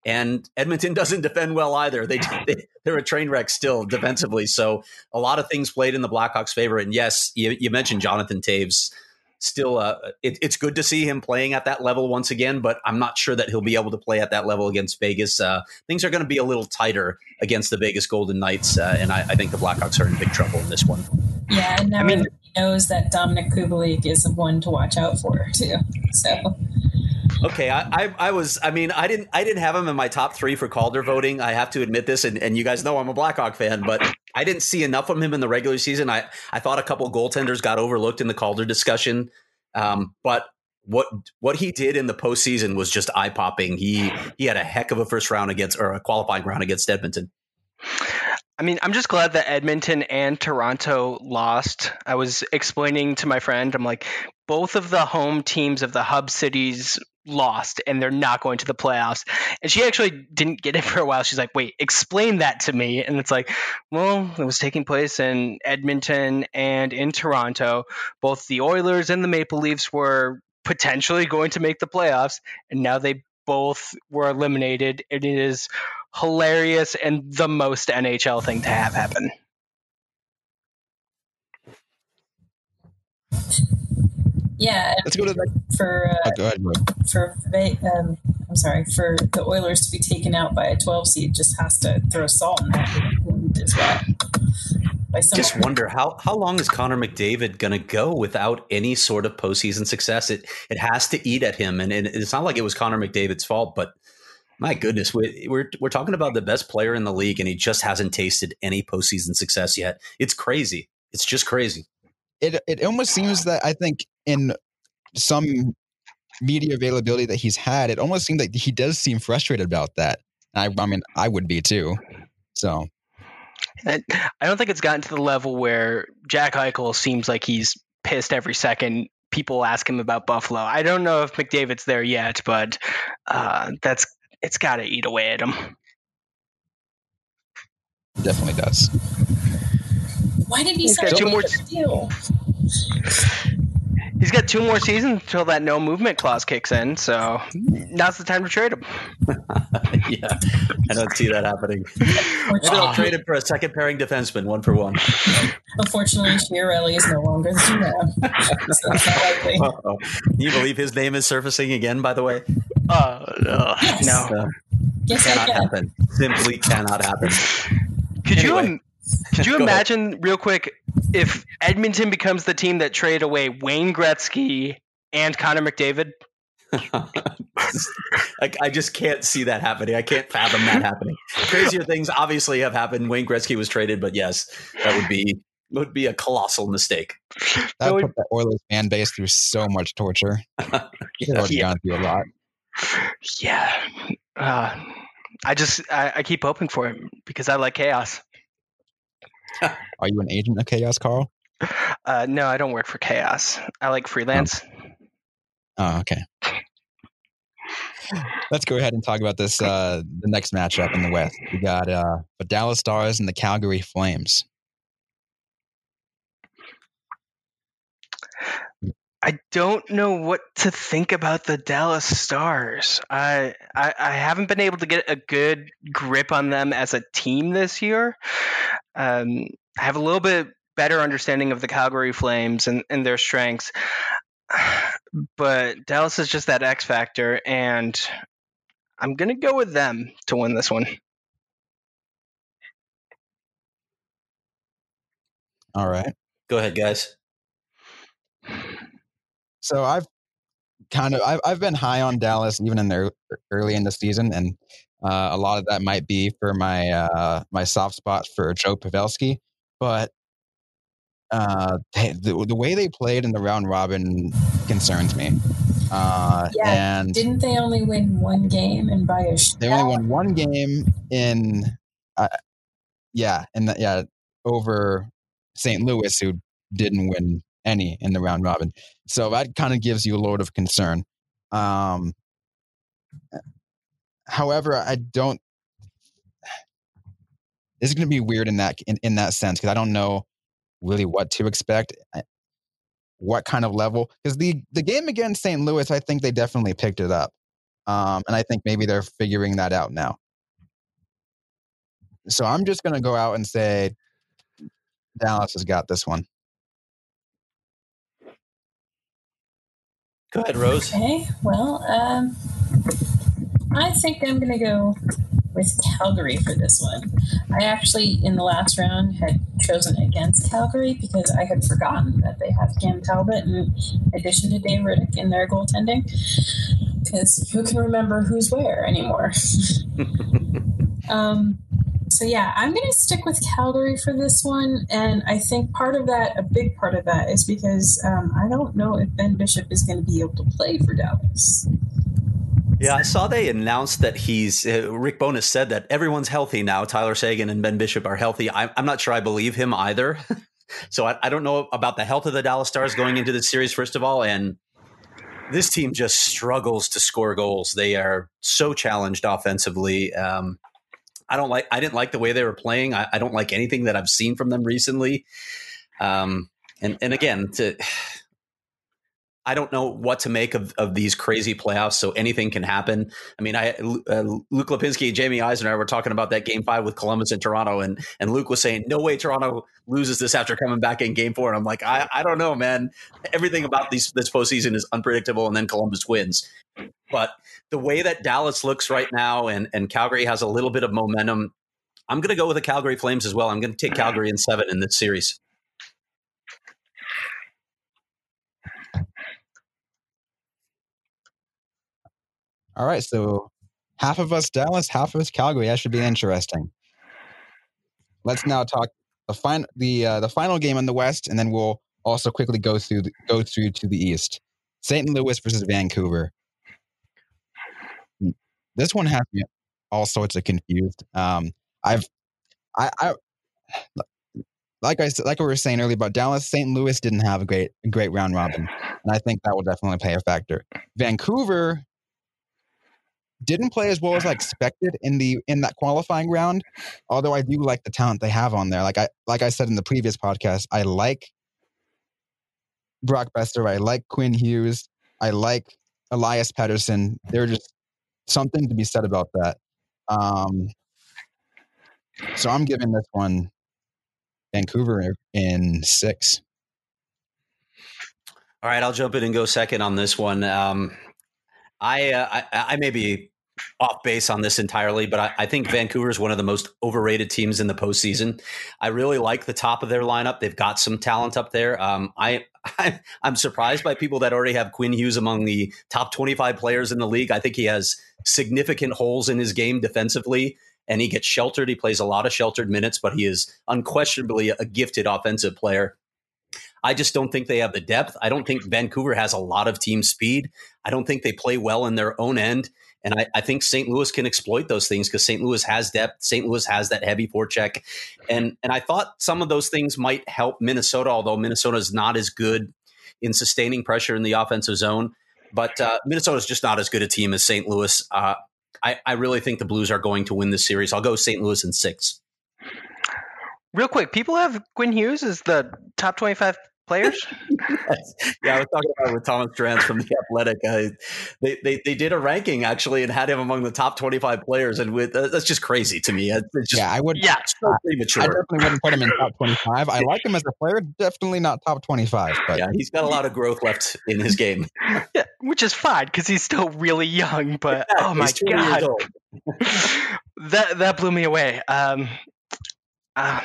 And Edmonton doesn't defend well either. They, they they're a train wreck still defensively. So a lot of things played in the Blackhawks' favor. And yes, you, you mentioned Jonathan Toews still uh, it, it's good to see him playing at that level once again but i'm not sure that he'll be able to play at that level against vegas uh, things are going to be a little tighter against the vegas golden knights uh, and I, I, think the blackhawks are in big trouble in this one yeah and now I mean, knows that dominik kubalik is one to watch out for too so Okay, I, I, I, was. I mean, I didn't. I didn't have him in my top three for Calder voting. I have to admit this, and, and you guys know I'm a Blackhawk fan, but I didn't see enough from him in the regular season. I I thought a couple goaltenders got overlooked in the Calder discussion, um, but what what he did in the postseason was just eye popping. He he had a heck of a first round against or a qualifying round against Edmonton. I mean, I'm just glad that Edmonton and Toronto lost. I was explaining to my friend, I'm like, both of the home teams of the hub cities lost and they're not going to the playoffs. And she actually didn't get it for a while. She's like, wait, explain that to me. And it's like, well, it was taking place in Edmonton and in Toronto. Both the Oilers and the Maple Leafs were potentially going to make the playoffs. And now they both were eliminated. It is hilarious and the most NHL thing to have happen. Yeah. Let's go to the. For, uh, oh, go ahead, for um, I'm sorry, for the Oilers to be taken out by a 12 seed just has to throw salt in that wound as well. I just wonder how how long is Connor McDavid going to go without any sort of postseason success? It it has to eat at him, and, and it's not like it was Connor McDavid's fault, but my goodness, we, we're we're talking about the best player in the league, and he just hasn't tasted any postseason success yet. It's crazy. It's just crazy. It it almost seems that I think in some media availability that he's had, it almost seems like he does seem frustrated about that. I, I mean, I would be too. So I don't think it's gotten to the level where Jack Eichel seems like he's pissed every second people ask him about Buffalo. I don't know if McDavid's there yet, but uh, that's it's got to eat away at him. Definitely does. Why did he He's sign two more deal? He's got two more seasons until that no movement clause kicks in, so now's the time to trade him. yeah, I don't see that happening. Maybe they'll trade him for a second pairing defenseman, one for one. Unfortunately, Chiarelli is no longer the GM. so Can you believe his name is surfacing again? By the way, uh, no, yes. no, uh, yes, cannot happen. Simply cannot happen. Could anyway. you? Could you imagine, ahead. real quick, if Edmonton becomes the team that traded away Wayne Gretzky and Connor McDavid? like I just can't see that happening. I can't fathom that happening. Crazier things obviously have happened. Wayne Gretzky was traded, but yes, that would be would be a colossal mistake. That would put the Oilers fan base through so much torture. yeah, already yeah. gone through a lot. Yeah, uh, I just I, I keep hoping for him because I like chaos. Are you an agent of Chaos, Carl? Uh, no, I don't work for Chaos. I like freelance. Oh, oh okay. Let's go ahead and talk about this. Uh, the next matchup in the West, we got uh, the Dallas Stars and the Calgary Flames. I don't know what to think about the Dallas Stars. I, I, I haven't been able to get a good grip on them as a team this year. Um, I have a little bit better understanding of the Calgary Flames and, and their strengths, but Dallas is just that X factor, and I'm gonna go with them to win this one. All right, go ahead, guys. So I've kind of I've I've been high on Dallas even in their early in the season, and uh, a lot of that might be for my uh, my soft spot for Joe Pavelski, but uh, they, the, the way they played in the round robin concerns me. Uh, yeah, and didn't they only win one game and by a They only won one game in, uh, yeah, and yeah, over St. Louis, who didn't win any in the round robin. So that kind of gives you a load of concern. Um, however, I don't. This is going to be weird in that in, in that sense because I don't know really what to expect, what kind of level. Because the the game against St. Louis, I think they definitely picked it up, um, and I think maybe they're figuring that out now. So I'm just going to go out and say Dallas has got this one. Go ahead, Rose. Okay. Well, um, I think I'm going to go with Calgary for this one. I actually, in the last round, had chosen against Calgary because I had forgotten that they have Cam Talbot in addition to Dave Rittich in their goaltending. Because who can remember who's where anymore? um, so yeah, I'm going to stick with Calgary for this one, and I think part of that, a big part of that, is because um, I don't know if Ben Bishop is going to be able to play for Dallas. Yeah, I saw they announced that he's uh, Rick Bowness said that everyone's healthy now. Tyler Seguin and Ben Bishop are healthy. I, am not sure I believe him either. so I, I, don't know about the health of the Dallas Stars going into the series. First of all, and this team just struggles to score goals. They are so challenged offensively. Um, I don't like. I didn't like the way they were playing. I, I don't like anything that I've seen from them recently. Um, and and again, to I don't know what to make of, of these crazy playoffs. So anything can happen. I mean, I uh, Luke Lapinski, Jamie Eisner were talking about that game five with Columbus and Toronto, and and Luke was saying, no way Toronto loses this after coming back in game four. And I'm like, I, I don't know, man. Everything about these this postseason is unpredictable, and then Columbus wins. But the way that Dallas looks right now, and and Calgary has a little bit of momentum, I'm going to go with the Calgary Flames as well. I'm going to take Calgary in seven in this series. All right, so half of us Dallas, half of us Calgary. That should be interesting. Let's now talk the final the uh, the final game in the West, and then we'll also quickly go through the, go through to the East. St. Louis versus Vancouver. This one has me all sorts of confused. Um, I've I, I like I like we were saying earlier about Dallas, St. Louis didn't have a great great round robin, and I think that will definitely play a factor. Vancouver didn't play as well as I expected in the in that qualifying round. Although I do like the talent they have on there. Like I like I said in the previous podcast, I like Brock Boeser. I like Quinn Hughes. I like Elias Pettersson. They're just something to be said about that. Um, so I'm giving this one Vancouver in six. All right, I'll jump in and go second on this one. Um, I, uh, I, I may be off base on this entirely, but I, I, think Vancouver is one of the most overrated teams in the postseason. I really like the top of their lineup. They've got some talent up there. Um, I, I am surprised by people that already have Quinn Hughes among the top 25 players in the league. I think he has significant holes in his game defensively. And he gets sheltered. He plays a lot of sheltered minutes, but he is unquestionably a gifted offensive player. I just don't think they have the depth. I don't think Vancouver has a lot of team speed. I don't think they play well in their own end. And I, I think St. Louis can exploit those things because St. Louis has depth. St. Louis has that heavy forecheck. And and I thought some of those things might help Minnesota, although Minnesota is not as good in sustaining pressure in the offensive zone. But uh, Minnesota is just not as good a team as St. Louis. Uh, I, I really think the Blues are going to win this series. I'll go St. Louis in six. Real quick, people have Quinn Hughes as the top 25 players? yeah, I was talking about with Thomas Drance from the Athletic. Uh, they, they they did a ranking actually and had him among the top twenty five players, and with uh, that's just crazy to me. It's just, yeah, I would. Yeah, so premature. I definitely wouldn't put him in top twenty five. I like him as a player, definitely not top twenty five. But yeah, he's got a lot of growth left in his game. yeah, which is fine because he's still really young. But yeah, oh my god, that that blew me away. Um, uh,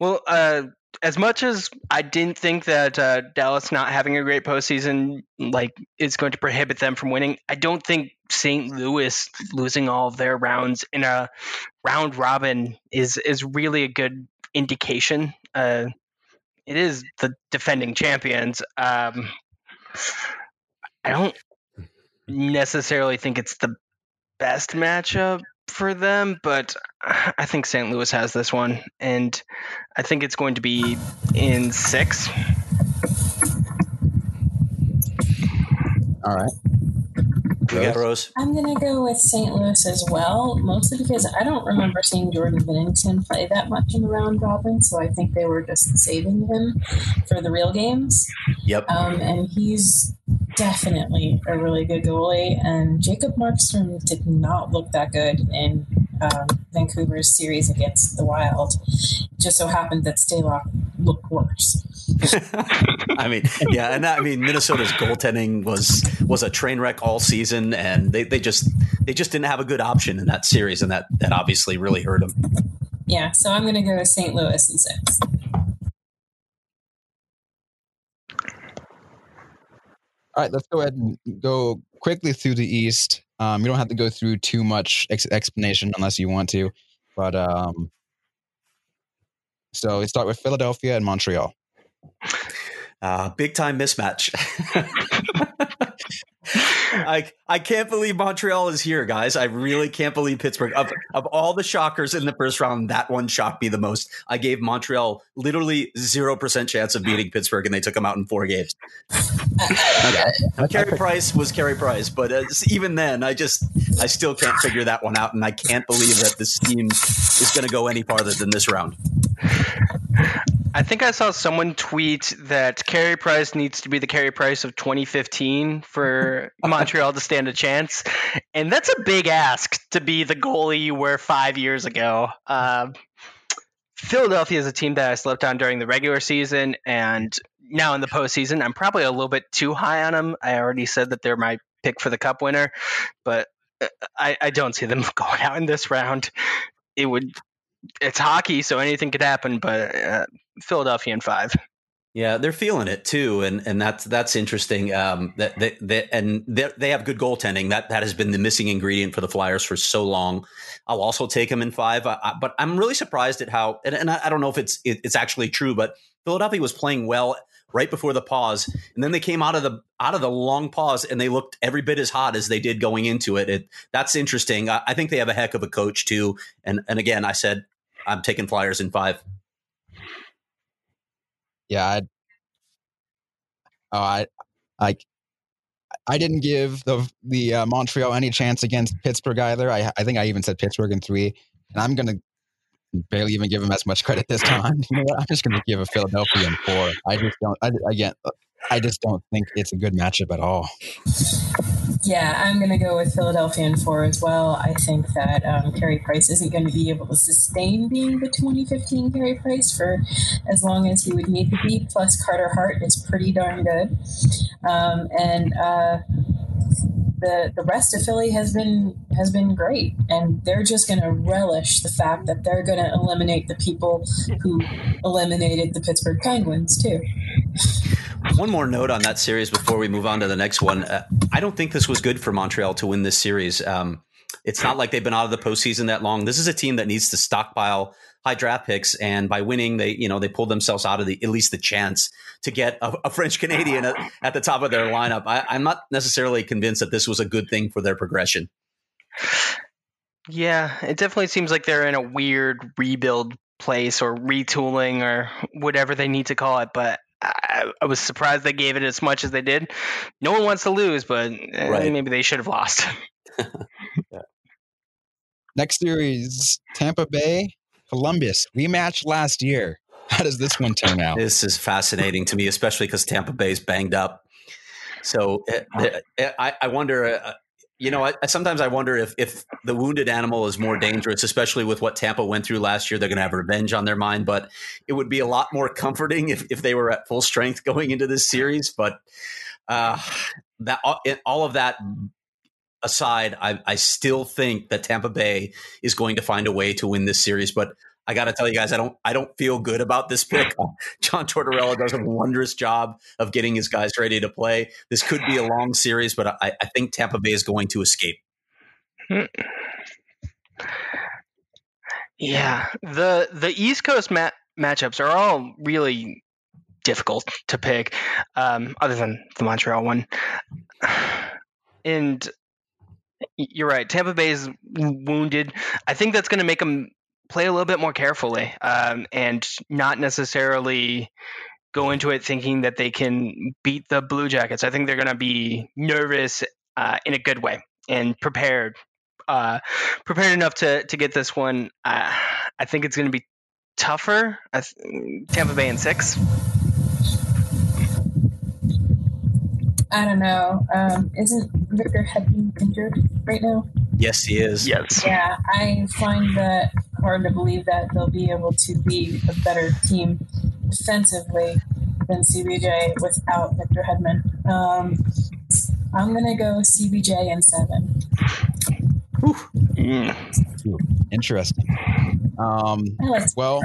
well, uh, as much as I didn't think that uh, Dallas not having a great postseason like is going to prohibit them from winning, I don't think St. Louis losing all of their rounds in a round robin is is really a good indication. Uh, it is the defending champions. Um, I don't necessarily think it's the best matchup for them, but I think St. Louis has this one, and I think it's going to be in six. All right. Yeah, Rose. I'm going to go with St. Louis as well, mostly because I don't remember seeing Jordan Binnington play that much in the round robin, so I think they were just saving him for the real games. Yep. Um, and he's definitely a really good goalie, and Jacob Markstrom did not look that good in um, Vancouver's series against the Wild. It just so happened that Stalock looked worse. I mean, yeah, and I mean Minnesota's goaltending was was a train wreck all season, and they, they just they just didn't have a good option in that series, and that that obviously really hurt them. Yeah, so I'm going to go with St. Louis in six. All right, let's go ahead and go quickly through the East. Um, you don't have to go through too much ex- explanation unless you want to, but um, so we start with Philadelphia and Montreal. Uh, big time mismatch. I I can't believe Montreal is here, guys. I really can't believe Pittsburgh. Of, of all the shockers in the first round, that one shocked me the most. I gave Montreal literally zero percent chance of beating Pittsburgh, and they took them out in four games. okay. Carey Price was Carey Price, but uh, even then, I just I still can't figure that one out, and I can't believe that this team is going to go any farther than this round. I think I saw someone tweet that Carey Price needs to be the Carey Price of 2015 for Montreal to stand a chance, and that's a big ask to be the goalie you were five years ago. Uh, Philadelphia is a team that I slept on during the regular season, and now in the postseason, I'm probably a little bit too high on them. I already said that they're my pick for the Cup winner, but uh, I, I don't see them going out in this round. It would it's hockey, so anything could happen. But uh, Philadelphia in five. Yeah, they're feeling it too, and and that's that's interesting. Um, that they, they and they have good goaltending. That that has been the missing ingredient for the Flyers for so long. I'll also take them in five, I, I, but I'm really surprised at how. And, and I, I, don't know if it's it, it's actually true, but Philadelphia was playing well right before the pause, and then they came out of the out of the long pause, and they looked every bit as hot as they did going into it. it that's interesting. I, I think they have a heck of a coach too. And and again, I said I'm taking Flyers in five. Yeah, I, oh, I, I, I didn't give the the uh, Montreal any chance against Pittsburgh either. I I think I even said Pittsburgh in three, and I'm gonna barely even give them as much credit this time. You know what? I'm just gonna give a Philadelphia in four. I just don't. I, again, I just don't think it's a good matchup at all. Yeah, I'm going to go with Philadelphia in four as well. I think that um, Carey Price isn't going to be able to sustain being the 2015 Carey Price for as long as he would need to be. Plus, Carter Hart is pretty darn good. Um, and uh, the the rest of Philly has been has been great, and they're just going to relish the fact that they're going to eliminate the people who eliminated the Pittsburgh Penguins too. One more note on that series before we move on to the next one. Uh, I don't think this was good for Montreal to win this series. Um, it's not like they've been out of the postseason that long. This is a team that needs to stockpile high draft picks, and by winning, they you know they pulled themselves out of the at least the chance to get a, a French Canadian at, at, the top of their lineup. I, I'm not necessarily convinced that this was a good thing for their progression. Yeah, it definitely seems like they're in a weird rebuild place or retooling or whatever they need to call it. But I, I, was surprised they gave it as much as they did. No one wants to lose, but eh, right. maybe they should have lost. yeah. Next series, Tampa Bay, Columbus rematch last year. How does this one turn out? This is fascinating to me, especially because Tampa Bay's banged up. So uh, I, I wonder. Uh, you know, I, sometimes I wonder if if the wounded animal is more dangerous, especially with what Tampa went through last year. They're going to have revenge on their mind, but it would be a lot more comforting if, if they were at full strength going into this series. But uh, that all of that aside, I, I still think that Tampa Bay is going to find a way to win this series. But I got to tell you guys, I don't, I don't feel good about this pick. John Tortorella does a wondrous job of getting his guys ready to play. This could be a long series, but I, I think Tampa Bay is going to escape. Yeah, the the East Coast mat- matchups are all really difficult to pick, um, other than the Montreal one. And you're right. Tampa Bay is wounded. I think that's going to make them play a little bit more carefully um, and not necessarily go into it thinking that they can beat the Blue Jackets. I think they're going to be nervous uh, in a good way and prepared, uh, prepared enough to to get this one. Uh, I think it's going to be tougher. Tampa Bay in six. I don't know. Um, isn't Victor Hedman injured right now? Yes, he is. Yes. Yeah, I find that hard to believe that they'll be able to be a better team defensively than CBJ without Victor Hedman. Um, I'm gonna go CBJ in seven. Interesting. Um, like well,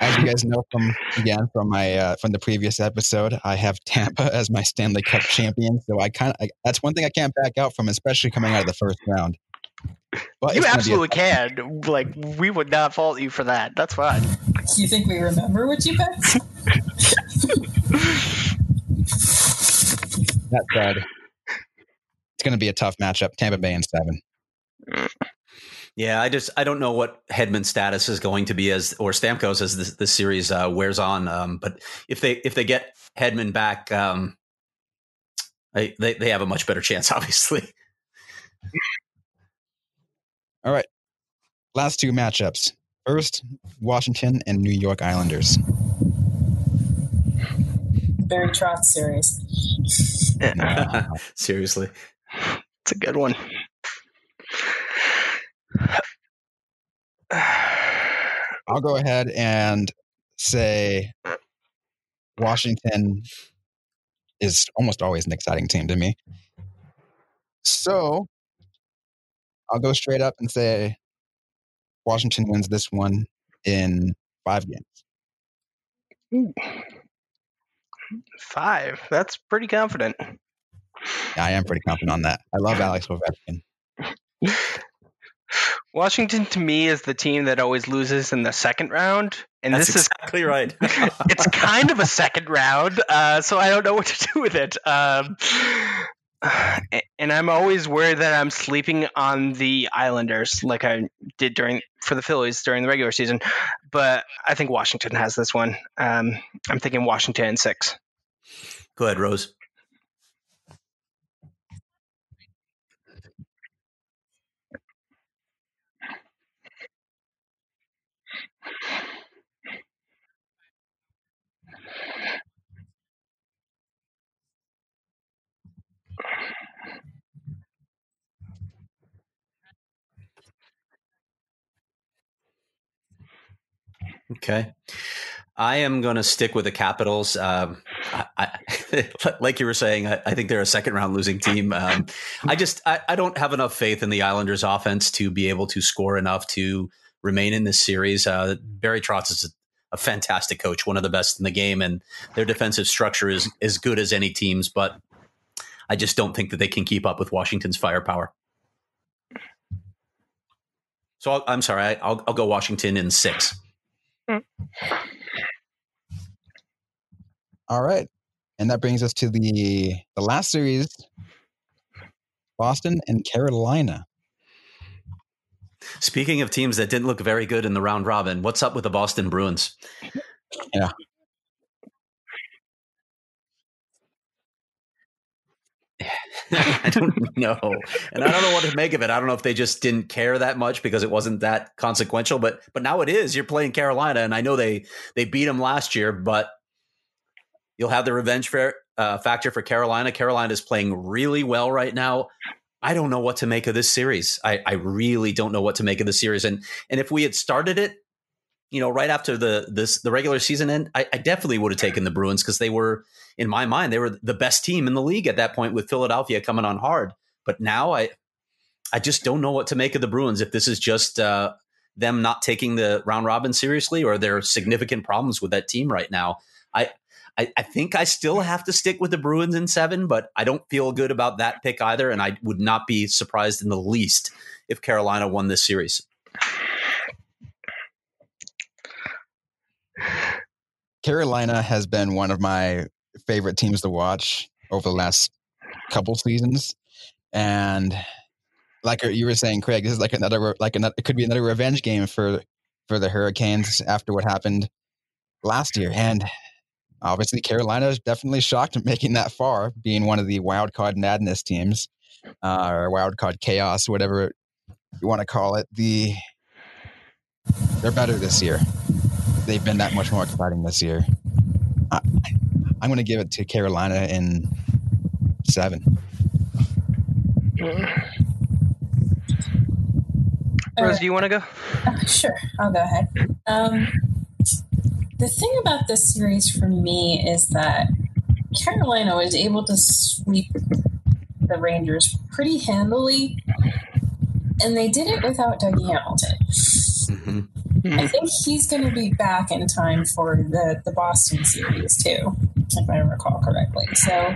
as you guys know from again from my uh, from the previous episode, I have Tampa as my Stanley Cup champion. So I kind of that's one thing I can't back out from, especially coming out of the first round. But you absolutely can. Like we would not fault you for that. That's fine. Do you think we remember what you bet? that said, it's going to be a tough matchup. Tampa Bay and seven. Yeah, I just I don't know what Hedman's status is going to be as or Stamkos as this, this series uh, wears on. Um, but if they if they get Hedman back, um, I, they they have a much better chance, obviously. All right, last two matchups. First, Washington and New York Islanders. Barry Trotz series. Seriously, it's a good one. I'll go ahead and say Washington is almost always an exciting team to me. So I'll go straight up and say Washington wins this one in five games. Ooh. Five. That's pretty confident. Yeah, I am pretty confident on that. I love Alex Ovechkin. Washington to me is the team that always loses in the second round, and That's this exactly is right. it's kind of a second round, uh, so I don't know what to do with it. Um, and I'm always worried that I'm sleeping on the Islanders, like I did during for the Phillies during the regular season. But I think Washington has this one. Um, I'm thinking Washington six. Go ahead, Rose. Okay. I am going to stick with the Capitals. Um, I, I, like you were saying, I, I, think they're a second round losing team. Um, I just I, don't have enough faith in the Islanders' offense to be able to score enough to remain in this series. Uh, Barry Trotz is a, a, fantastic coach, one of the best in the game, and their defensive structure is as good as any team's. But I just don't think that they can keep up with Washington's firepower. So i am sorry, I, will I'll go Washington in six. All right. And that brings us to the the last series Boston and Carolina. Speaking of teams that didn't look very good in the round robin, what's up with the Boston Bruins? Yeah. I don't know. And I don't know what to make of it. I don't know if they just didn't care that much because it wasn't that consequential, but but now it is. You're playing Carolina and I know they they beat them last year, but you'll have the revenge for, uh, factor for Carolina. Carolina is playing really well right now. I don't know what to make of this series. I, I really don't know what to make of the series. And and if we had started it you know, right after the this the regular season end, I, I definitely would have taken the Bruins because they were, in my mind, they were the best team in the league at that point with Philadelphia coming on hard. But now I, I just don't know what to make of the Bruins. If this is just uh, them not taking the round robin seriously, or there are significant problems with that team right now. I, I, I think I still have to stick with the Bruins in seven, but I don't feel good about that pick either, and I would not be surprised in the least if Carolina won this series. Carolina has been one of my favorite teams to watch over the last couple seasons, and like you were saying, Craig, this is like another like another it could be another revenge game for for the Hurricanes after what happened last year, and obviously Carolina is definitely shocked making that far, being one of the wild card madness teams uh, or wild card chaos, whatever you want to call it. The they're better this year they've been that much more exciting this year. Am going to give it to Carolina in seven. Rose, do you want to go? Uh, sure, I'll go ahead. Um, the thing about this series for me is that Carolina was able to sweep the Rangers pretty handily, and they did it without Dougie Hamilton. Mm-hmm. I think he's going to be back in time for the, the Boston series too, if I recall correctly. So,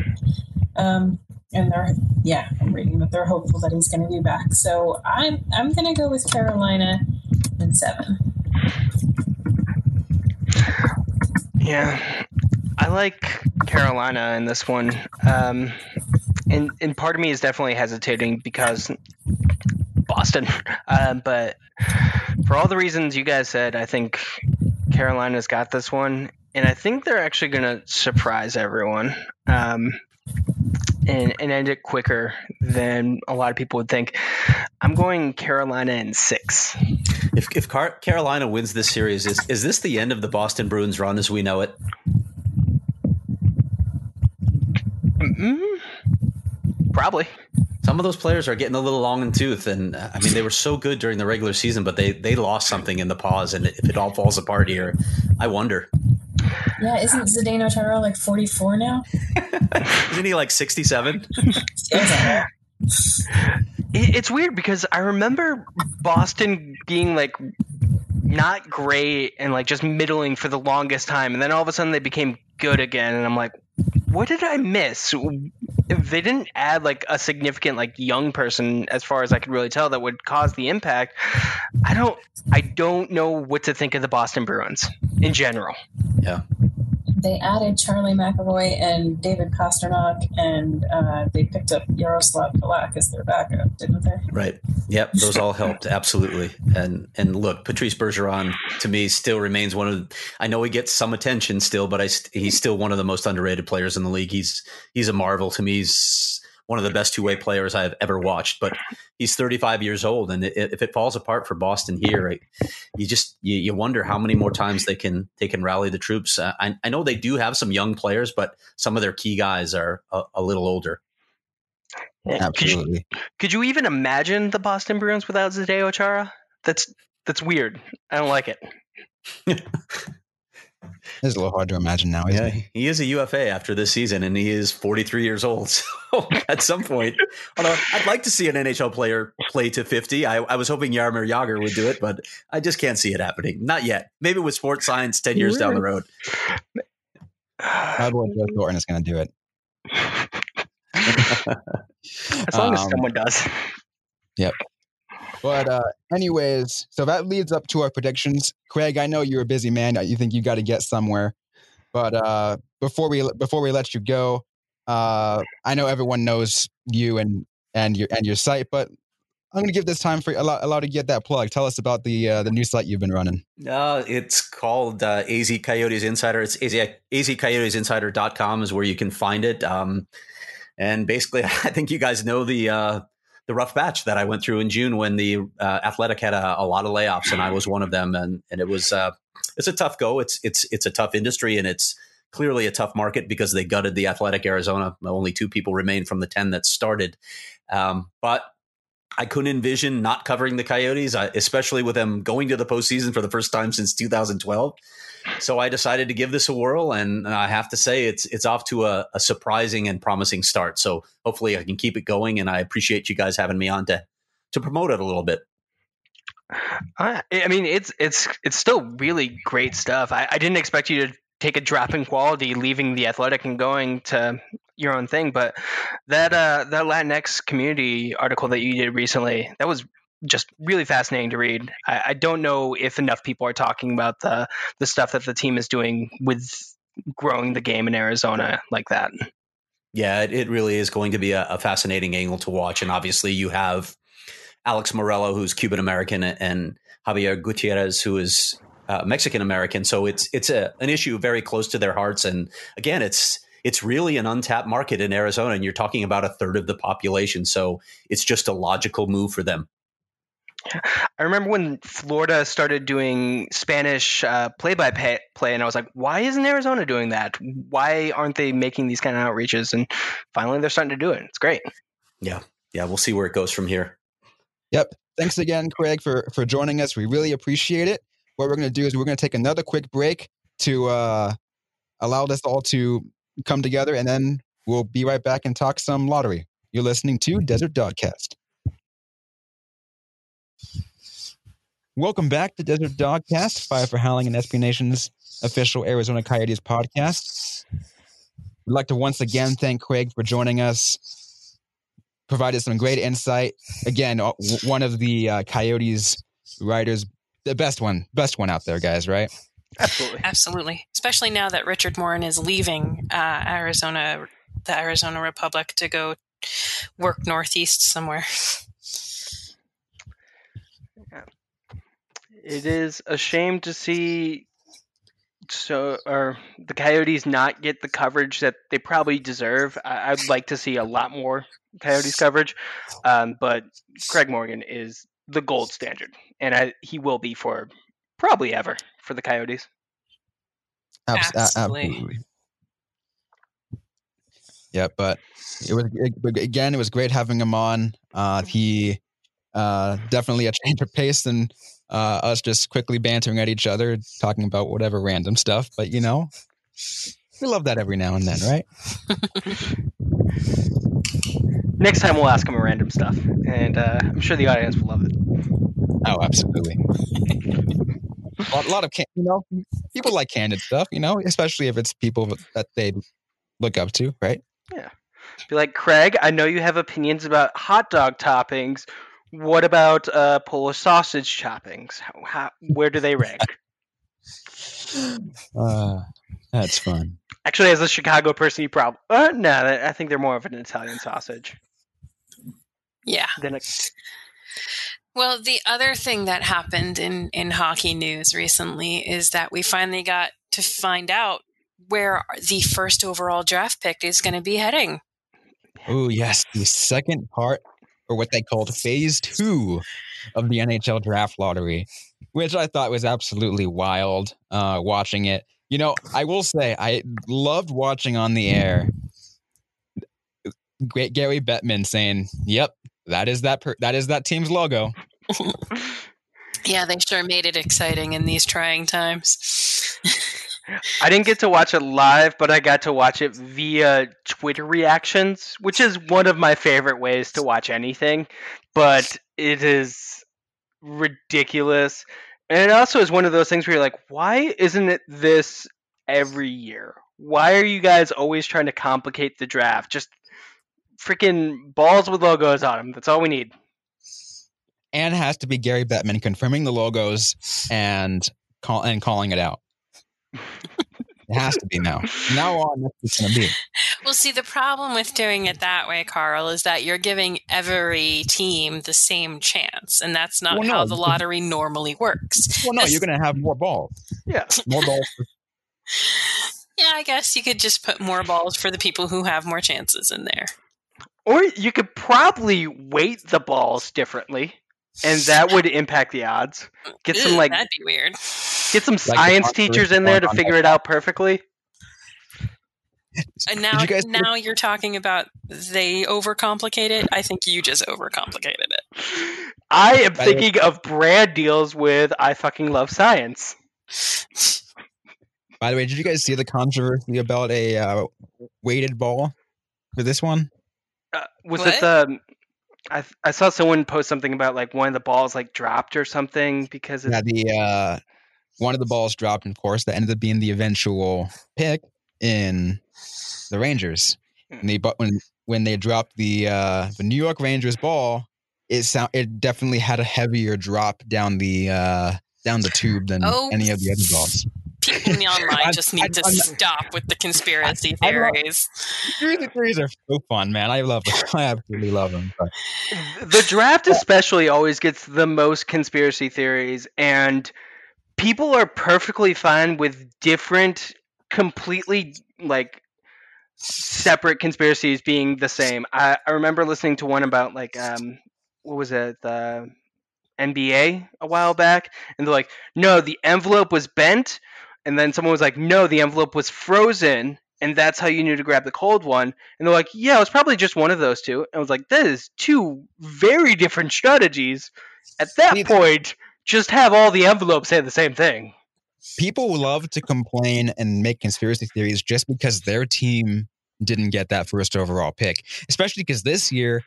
um, and they're yeah, I'm reading that they're hopeful that he's going to be back. So I'm I'm going to go with Carolina in seven. Yeah, I like Carolina in this one, um, and and part of me is definitely hesitating because Boston, uh, but for all the reasons you guys said, I think Carolina's got this one, and I think they're actually going to surprise everyone. Um, and, and end it quicker than a lot of people would think. I'm going Carolina in six. If, if Car- Carolina wins this series, is, is this the end of the Boston Bruins run as we know it? Mm-hmm. Probably some of those players are getting a little long in tooth, and uh, I mean they were so good during the regular season, but they they lost something in the pause, and if it all falls apart here, I wonder. Yeah, isn't Zdeno Chara like forty four now? isn't he like sixty seven? it's weird because I remember Boston being like not great and like just middling for the longest time, and then all of a sudden they became good again, and I'm like, what did I miss? They didn't add like a significant like young person, as far as I could really tell, that would cause the impact. I don't, I don't know what to think of the Boston Bruins in general. Yeah. They added Charlie McAvoy and David Pastrnak, and uh, they picked up Jaroslav Halak as their backup, didn't they? Right. Yep. Those all helped absolutely. And and look, Patrice Bergeron to me still remains one of. I know he gets some attention still, but I he's still one of the most underrated players in the league. He's he's a marvel to me. He's one of the best two way players I've ever watched. But he's 35 years old, and if it falls apart for Boston here, you just you, you wonder how many more times they can they can rally the troops. Uh, I, I, know they do have some young players, but some of their key guys are a, a little older. Absolutely. Could you, could you, even imagine the Boston Bruins without Zdeno Chara? That's that's weird. I don't like it. It's a little hard to imagine now. yeah, he? he is a UFA after this season, and he is 43 years old. So at some point, although I'd like to see an NHL player play to 50. I, I was hoping Jaromir Jagr would do it, but I just can't see it happening. Not yet. Maybe with sports science 10 years down the road. Cowboy Joe Thornton is going to do it. as long um, as someone does. Yep. But uh, anyways, so that leads up to our predictions. Craig, I know you're a busy man. You think you got to get somewhere. But uh, before we before we let you go, uh, I know everyone knows you and and your and your site, but I'm going to give this time for allow, allow to get that plug. Tell us about the uh, the new site you've been running. Uh, it's called uh, AZ Coyotes Insider. It's AZ, azcoyotesinsider.com is where you can find it. Um, and basically, I think you guys know the uh, the rough patch that I went through in June when the uh, Athletic had a, a, lot of layoffs, and I was one of them. And and it was uh, it's a tough go. It's it's it's a tough industry, and it's clearly a tough market because they gutted the Athletic Arizona. Only two people remain from the ten that started, um, but. I couldn't envision not covering the Coyotes, especially with them going to the postseason for the first time since 2012 so I decided to give this a whirl, and I have to say it's it's off to a, a, surprising and promising start. So hopefully I can keep it going, and I appreciate you guys having me on to to promote it a little bit. I, I mean, it's it's it's still really great stuff. I, I didn't expect you to take a drop in quality, leaving the athletic and going to your own thing. But that uh, that Latinx community article that you did recently, that was just really fascinating to read. I, I, don't know if enough people are talking about the the stuff that the team is doing with growing the game in Arizona like that. Yeah, it, it really is going to be a, a, fascinating angle to watch, and obviously you have Alex Meruelo, who's Cuban American, and Javier Gutierrez, who is uh, Mexican American. So it's it's a, an issue very close to their hearts, and again, it's it's really an untapped market in Arizona, and you're talking about a third of the population. So it's just a logical move for them. I remember when Florida started doing Spanish uh, play-by-play, and I was like, "Why isn't Arizona doing that? Why aren't they making these kind of outreaches?" And finally, they're starting to do it. It's great. Yeah, yeah. We'll see where it goes from here. Yep. Thanks again, Craig, for for joining us. We really appreciate it. What we're going to do is we're going to take another quick break to uh, allow us all to come together, and then we'll be right back and talk some lottery. You're listening to Desert Dogcast. Welcome back to Desert Dogcast, Five for Howling and SB Nation's official Arizona Coyotes podcast. We'd like to once again thank Craig for joining us. Provided some great insight. Again, uh, one of the uh, Coyotes writers, the best one, best one out there, guys. Right? Absolutely, absolutely. Especially now that Richard Morin is leaving uh, Arizona, the Arizona Republic, to go work northeast somewhere. It is a shame to see so or the Coyotes not get the coverage that they probably deserve. I, would like to see a lot more Coyotes coverage, um, but Craig Morgan is the gold standard, and I, he will be for probably ever for the Coyotes. Absolutely. Absolutely. Yeah, but it was it, again. It was great having him on. Uh, he uh, definitely a change of pace than uh, us just quickly bantering at each other, talking about whatever random stuff. But you know, we love that every now and then, right? Next time we'll ask him a random stuff, and uh, I'm sure the audience will love it. Oh, absolutely. a, lot, a lot of can- you know people like candid stuff, you know, especially if it's people that they look up to, right? Yeah. Be like, Craig, I know you have opinions about hot dog toppings. What about uh, Polish sausage choppings? How, how, where do they rank? Uh, that's fun. Actually, as a Chicago person, you probably uh, no. I think they're more of an Italian sausage. Yeah. Than a, well, the other thing that happened in in hockey news recently is that we finally got to find out where the first overall draft pick is going to be heading. Oh yes, the second part, or what they called phase two of the NHL draft lottery, which I thought was absolutely wild. Uh, watching it, you know, I will say I loved watching on the air. Great Gary Bettman saying, "Yep, that is that per- that is that team's logo." yeah, they sure made it exciting in these trying times. I didn't get to watch it live, but I got to watch it via Twitter reactions, which is one of my favorite ways to watch anything. But it is ridiculous. And it also is one of those things where you're like, why isn't it this every year? Why are you guys always trying to complicate the draft? Just freaking balls with logos on them. That's all we need. And has to be Gary Bettman confirming the logos and call and calling it out. It has to be now. Now on, that's it's going to be. Well, see, the problem with doing it that way, Carl, is that you're giving every team the same chance, and that's not well, no, how the lottery normally works. Well, no, you're going to have more balls. Yeah, more balls. yeah, I guess you could just put more balls for the people who have more chances in there. Or you could probably weight the balls differently, and that would impact the odds. Get some like that'd be weird. Get some like science teachers in there to figure it out perfectly. And now, you now you're talking about they overcomplicate it. I think you just overcomplicated it. I am thinking of brand deals with I fucking love science. By the way, did you guys see the controversy about a uh, weighted ball for this one? Uh, was what? it the? I I saw someone post something about like one of the balls like dropped or something because yeah the uh, one of the balls dropped, of course that ended up being the eventual pick in the Rangers. And hmm. they but when when they dropped the uh, the New York Rangers ball, it sound it definitely had a heavier drop down the uh, down the tube than oh. any of the other balls. People in the online just need to stop with the conspiracy theories. Conspiracy theories are so fun, man. I love them. I absolutely love them. But. The draft, especially, always gets the most conspiracy theories, and people are perfectly fine with different, completely like separate conspiracies being the same. I, I remember listening to one about like um what was it the NBA a while back, and they're like, no, the envelope was bent, and then someone was like, no, the envelope was frozen, and that's how you knew to grab the cold one. And they're like, yeah, it was probably just one of those two. And I was like, that is two very different strategies. At that point, just have all the envelopes say the same thing. People love to complain and make conspiracy theories just because their team didn't get that first overall pick, especially because this year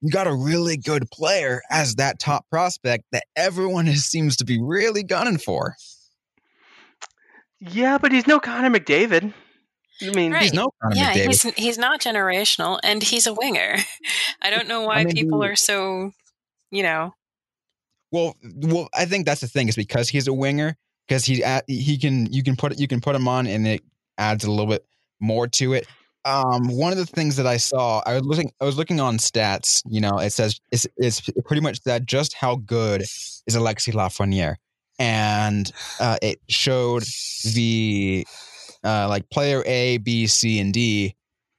you got a really good player as that top prospect that everyone is, seems to be really gunning for. Yeah, but he's no Connor McDavid. I mean, right. he's no Connor yeah, McDavid. he's he's not generational, and he's a winger. I don't know why I mean, people are so, you know. Well, well, I think that's the thing is because he's a winger because he he can you can put you can put him on and it adds a little bit more to it um, one of the things that I saw, I was looking, I was looking on stats. You know, it says it's, it's pretty much that just how good is Alexis Lafreniere, and uh, it showed the uh, like player A, B, C, and D,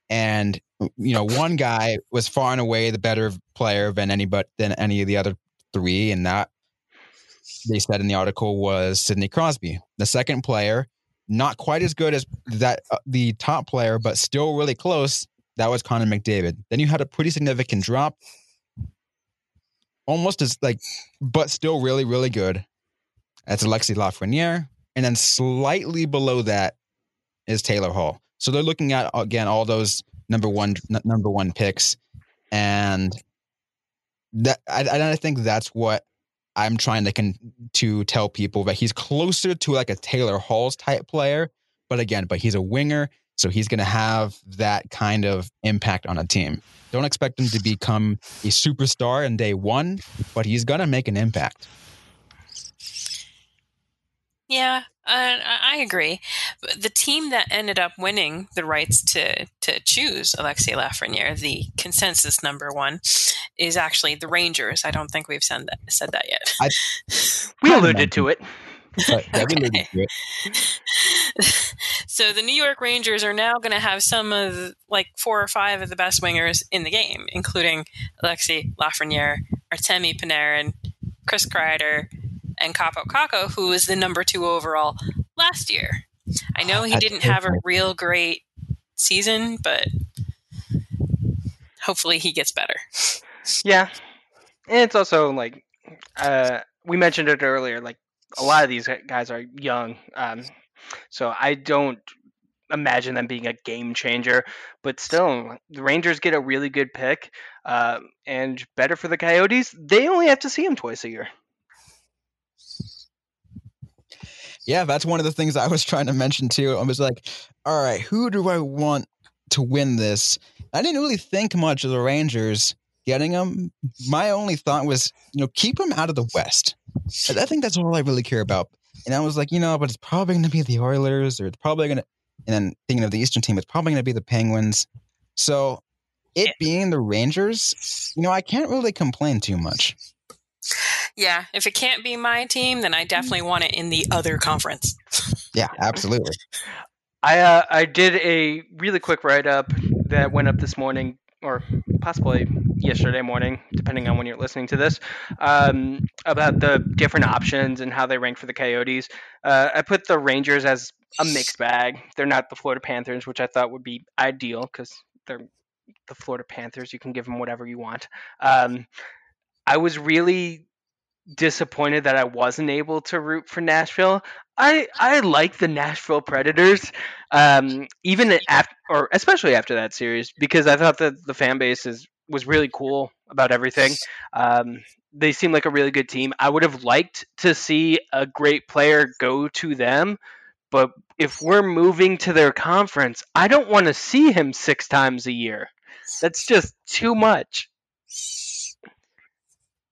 and you know, one guy was far and away the better player than any but than any of the other three, and that they said in the article was Sidney Crosby. The second player not quite as good as that uh, the top player, but still really close. That was Connor McDavid. Then you had a pretty significant drop, almost as like, but still really really good. That's Alexi Lafreniere, and then slightly below that is Taylor Hall. So they're looking at again all those number one n- number one picks, and that I, I think that's what I'm trying to con- to tell people that he's closer to like a Taylor Halls type player, but again, but he's a winger, so he's going to have that kind of impact on a team. Don't expect him to become a superstar in day one, but he's going to make an impact. Yeah, Uh, I agree. The team that ended up winning the rights to to choose Alexis Lafreniere, the consensus number one, is actually the Rangers. I don't think we've said that said that yet. I, we alluded to it. okay. so the New York Rangers are now going to have some of like four or five of the best wingers in the game, including Alexis Lafreniere, Artemi Panarin, Chris Kreider, and Kaapo Kakko, who was the number two overall last year. I know he didn't have a real great season, but hopefully he gets better. Yeah. And it's also like uh, we mentioned it earlier, like a lot of these guys are young. Um, so I don't imagine them being a game changer, but still, the Rangers get a really good pick, uh, and better for the Coyotes. They only have to see him twice a year. Yeah, that's one of the things I was trying to mention too. I was like, all right, who do I want to win this? I didn't really think much of the Rangers getting them. My only thought was, you know, keep them out of the West. I think that's all I really care about. And I was like, you know, but it's probably going to be the Oilers, or it's probably going to. And then thinking of the Eastern team, it's probably going to be the Penguins. So, it being the Rangers, you know, I can't really complain too much. Yeah, if it can't be my team, then I definitely want it in the other conference. yeah, absolutely. I uh, I did a really quick write up that went up this morning, or possibly yesterday morning, depending on when you're listening to this, um, about the different options and how they rank for the Coyotes. Uh, I put the Rangers as a mixed bag. They're not the Florida Panthers, which I thought would be ideal because they're the Florida Panthers. You can give them whatever you want. Um, I was really disappointed that I wasn't able to root for Nashville. I I like the Nashville Predators, um, even after or especially after that series because I thought that the fan base is was really cool about everything. Um, they seem like a really good team. I would have liked to see a great player go to them, but if we're moving to their conference, I don't want to see him six times a year. That's just too much.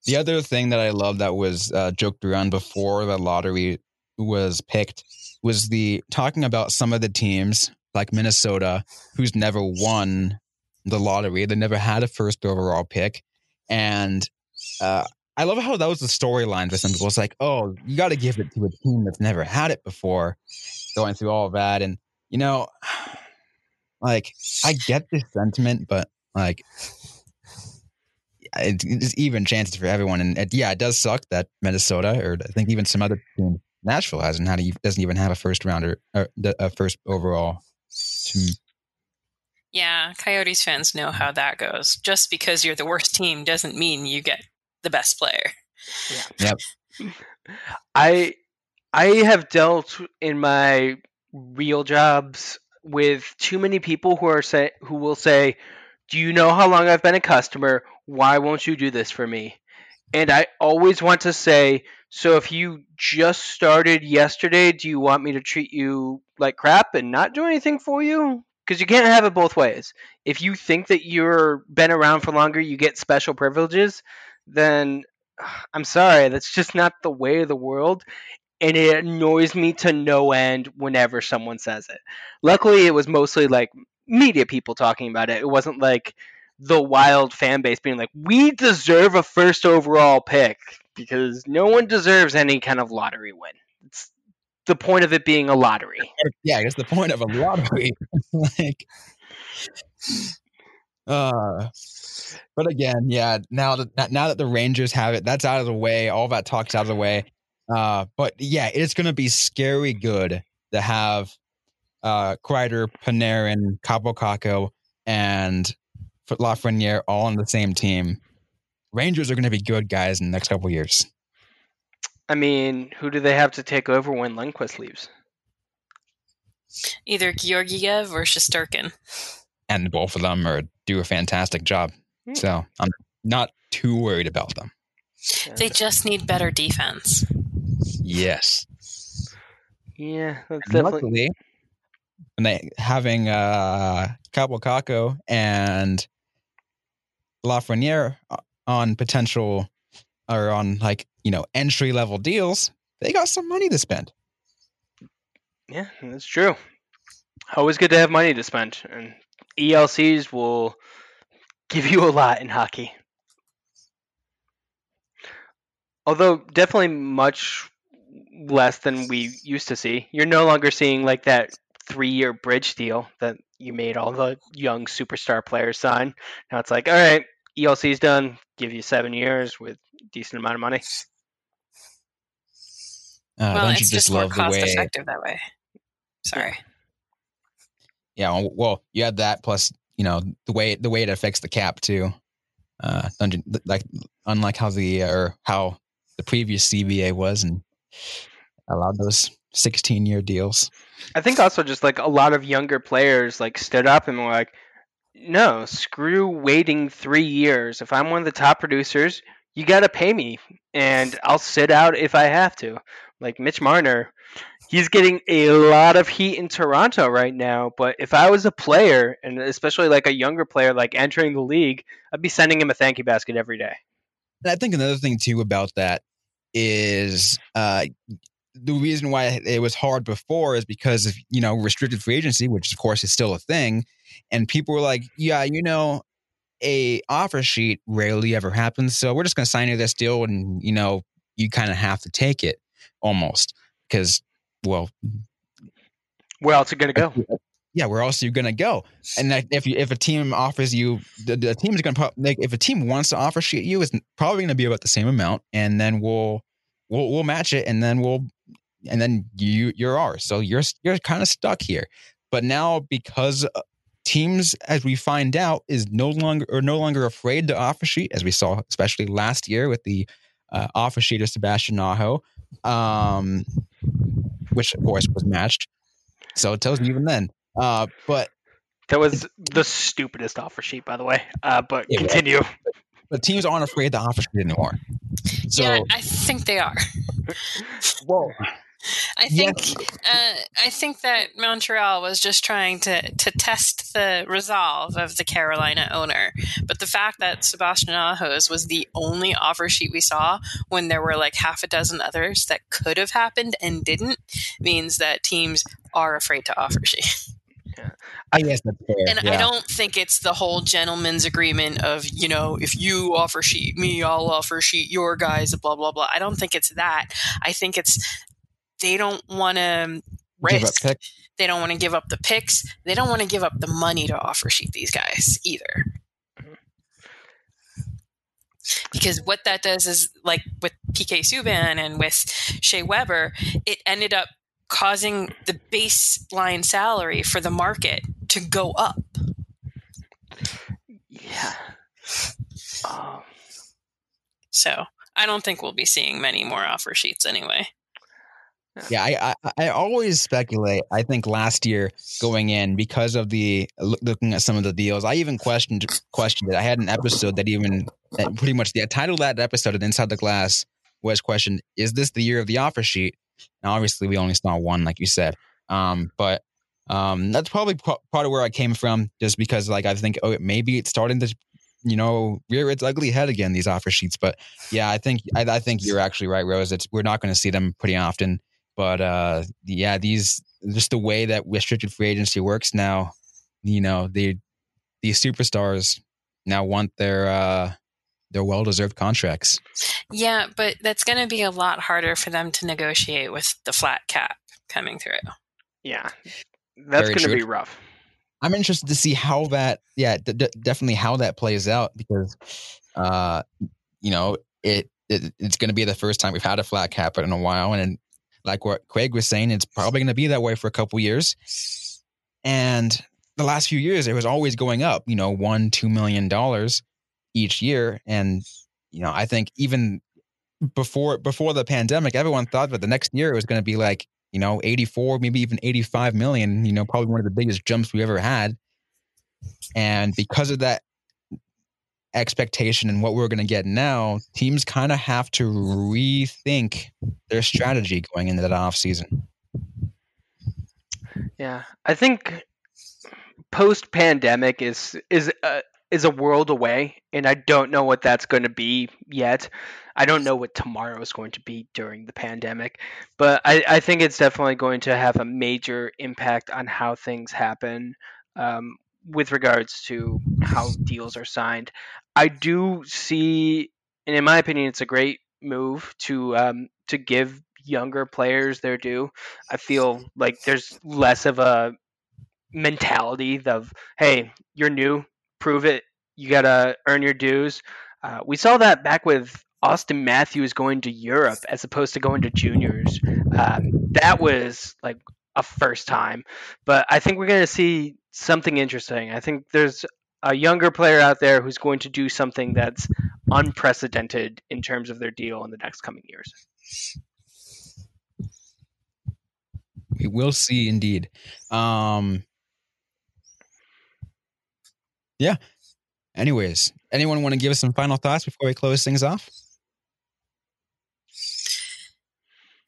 The other thing that I love that was uh, joked around before the lottery was picked was the talking about some of the teams like Minnesota who's never won the lottery. They never had a first overall pick, and uh, I love how that was the storyline for some people. It's like, oh, you got to give it to a team that's never had it before, going through all of that, and you know, like I get this sentiment, but like it's even chances for everyone. And it, yeah, it does suck that Minnesota, or I think even some other team, Nashville hasn't had a, doesn't even have a first rounder uh, or a first overall team. Yeah, Coyotes fans know how that goes. Just because you're the worst team doesn't mean you get the best player. Yeah. Yep. I I have dealt in my real jobs with too many people who are say who will say, "Do you know how long I've been a customer? Why won't you do this for me?" And I always want to say, "So if you just started yesterday, do you want me to treat you like crap and not do anything for you? because you can't have it both ways. If you think that you're been around for longer, you get special privileges, then I'm sorry, that's just not the way of the world. And it annoys me to no end whenever someone says it. Luckily, it was mostly like media people talking about it. It wasn't like the wild fan base being like, we deserve a first overall pick because no one deserves any kind of lottery win. It's the point of it being a lottery. Yeah, it's the point of a lottery. like, uh, but again, yeah. Now that now that the Rangers have it, that's out of the way. All that talk's out of the way. Uh, but yeah, it's going to be scary good to have uh, Kreider, Panarin, Kaapo Kakko, and Lafreniere all on the same team. Rangers are going to be good guys in the next couple years. I mean, who do they have to take over when Lundqvist leaves? Either Georgiev or Shesterkin. And both of them are do a fantastic job. Hmm. So I'm not too worried about them. They just need better defense. Yes. Yeah, that's and definitely. Luckily, and they having uh Kaapo Kakko and Lafreniere uh, on potential or on like you know entry level deals, they got some money to spend. Yeah, that's true. Always good to have money to spend, and ELCs will give you a lot in hockey. Although definitely much less than we used to see. You're no longer seeing like that three-year bridge deal that you made all the young superstar players sign. Now it's like, all right, ELC's done. Give you seven years with decent amount of money. Uh, well, it's just, just more cost way... effective that way. Sorry. Yeah, well, you had that plus you know the way the way it affects the cap too. Uh, dungeon like unlike how the or how the previous CBA was and allowed those 16 year deals. I think also just like a lot of younger players like stood up and were like, no, screw waiting three years. If I'm one of the top producers, you got to pay me, and I'll sit out if I have to. Like Mitch Marner, he's getting a lot of heat in Toronto right now. But if I was a player, and especially like a younger player, like entering the league, I'd be sending him a thank you basket every day. And I think another thing too about that is uh, the reason why it was hard before is because of you know restricted free agency, which of course is still a thing, and people were like, yeah, you know, a offer sheet rarely ever happens, so we're just going to sign you this deal, and you know, you kind of have to take it almost because, well, where else are you going to go? Yeah, where else are you going to go? And if you, if a team offers you, the, the is going to like if a team wants to offer sheet you, it's probably going to be about the same amount, and then we'll we'll we'll match it, and then we'll and then you you're ours. So you're you're kind of stuck here. But now because uh, teams, as we find out, is no longer or no longer afraid to offer sheet, as we saw especially last year with the uh, offer sheet of Sebastian Aho, um, which of course was matched. So it tells you even then. Uh, but that was the stupidest offer sheet, by the way. Uh, but continue. But teams aren't afraid to offer sheet anymore. So, yeah, I think they are. well, I think yes. uh, I think that Montreal was just trying to to test the resolve of the Carolina owner. But the fact that Sebastian Ahos was the only offer sheet we saw when there were like half a dozen others that could have happened and didn't means that teams are afraid to offer sheet. I guess that's fair. And yeah. I don't think it's the whole gentleman's agreement of, you know, if you offer sheet me, I'll offer sheet your guys, blah, blah, blah. I don't think it's that. I think it's they don't want to risk. They don't want to give up the picks. They don't want to give up the money to offer sheet these guys either. Because what that does is, like with PK Subban and with Shea Weber, it ended up causing the baseline salary for the market to go up. Yeah. Um. So I don't think we'll be seeing many more offer sheets anyway. Yeah, I, I, I always speculate. I think last year going in because of the looking at some of the deals, I even questioned questioned it. I had an episode that even that pretty much the title of that episode of Inside the Glass was questioned: Is this the year of the offer sheet? Now, obviously, we only saw one, like you said, um, but um, that's probably part of where I came from, just because like I think oh maybe it's starting to you know rear its ugly head again these offer sheets. But yeah, I think I, I think you're actually right, Rose. It's we're not going to see them pretty often. But uh, yeah, these just the way that restricted free agency works now, you know, they these superstars now want their uh, their well deserved contracts. Yeah, but that's going to be a lot harder for them to negotiate with the flat cap coming through. Yeah, that's going to be rough. I'm interested to see how that, yeah, d- d- definitely how that plays out because, uh, you know, it, it it's going to be the first time we've had a flat cap in a while, and like what Craig was saying, it's probably going to be that way for a couple years. And the last few years, it was always going up, you know, one, two million dollars each year. And, you know, I think even before before the pandemic, everyone thought that the next year it was going to be like, you know, 84, maybe even 85 million, you know, probably one of the biggest jumps we ever had. And because of that expectation and what we're going to get now, teams kind of have to rethink their strategy going into that off season. Yeah, I think post pandemic is is a, is a world away, and I don't know what that's going to be yet. I don't know what tomorrow is going to be during the pandemic, but I, I think it's definitely going to have a major impact on how things happen um, with regards to how deals are signed. I do see, and in my opinion, it's a great move to um, to give younger players their due. I feel like there's less of a mentality of hey, you're new, prove it. You gotta earn your dues. Uh, we saw that back with Auston Matthews going to Europe as opposed to going to juniors. Um, that was like a first time, but I think we're going to see something interesting. I think there's a younger player out there who's going to do something that's unprecedented in terms of their deal in the next coming years. We will see indeed. Um, yeah. Anyways, anyone want to give us some final thoughts before we close things off?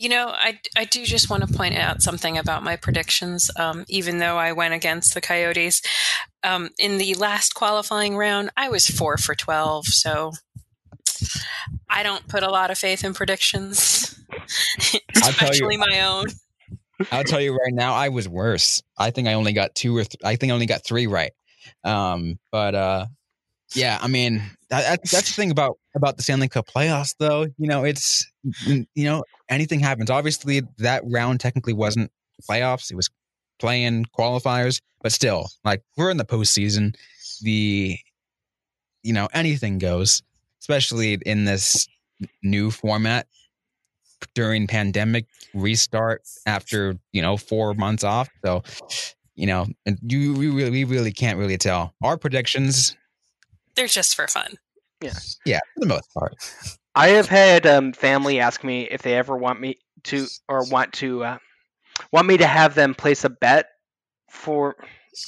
You know, I, I do just want to point out something about my predictions. Um, even though I went against the Coyotes um, in the last qualifying round, I was four for 12. So I don't put a lot of faith in predictions, especially my own. I'll tell you right now, I was worse. I think I only got two or th- I think I only got three right. Um, but uh, yeah, I mean that, that's the thing about about the Stanley Cup playoffs, though. You know, it's you know anything happens. Obviously, that round technically wasn't playoffs; it was playing qualifiers. But still, like we're in the postseason. The you know anything goes, especially in this new format during pandemic restart after you know four months off. So you know, you we really we really can't really tell. Our predictions they're just for fun. Yeah. Yeah, for the most part. I have had um, family ask me if they ever want me to or want to uh, want me to have them place a bet for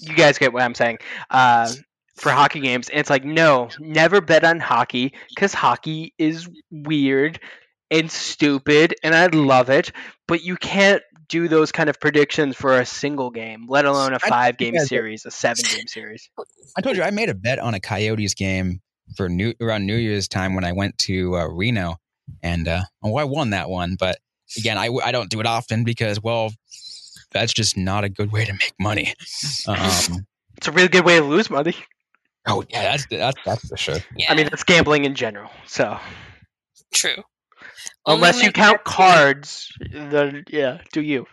you guys get what I'm saying uh, for hockey games. And it's like no, never bet on hockey because hockey is weird and stupid, and I love it. But you can't do those kind of predictions for a single game, let alone a five game series, a seven game series. I told you I made a bet on a Coyotes game for new around New Year's time when I went to uh, Reno, and uh, well, I won that one. But again, I I don't do it often because well, that's just not a good way to make money. Um, it's a really good way to lose money. Oh yeah, that's that's, that's for sure. Yeah. I mean, it's gambling in general. So true. Unless Only you count cards, then yeah, do you?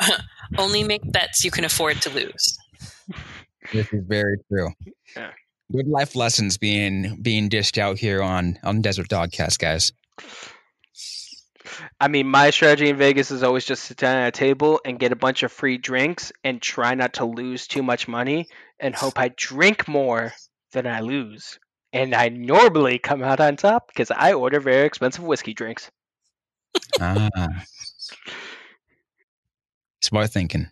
Only make bets you can afford to lose. This is very true. Yeah. Good life lessons being being dished out here on on Desert Dogcast, guys. I mean, my strategy in Vegas is always just sit down at a table and get a bunch of free drinks and try not to lose too much money and hope I drink more than I lose and I normally come out on top because I order very expensive whiskey drinks. ah, smart thinking.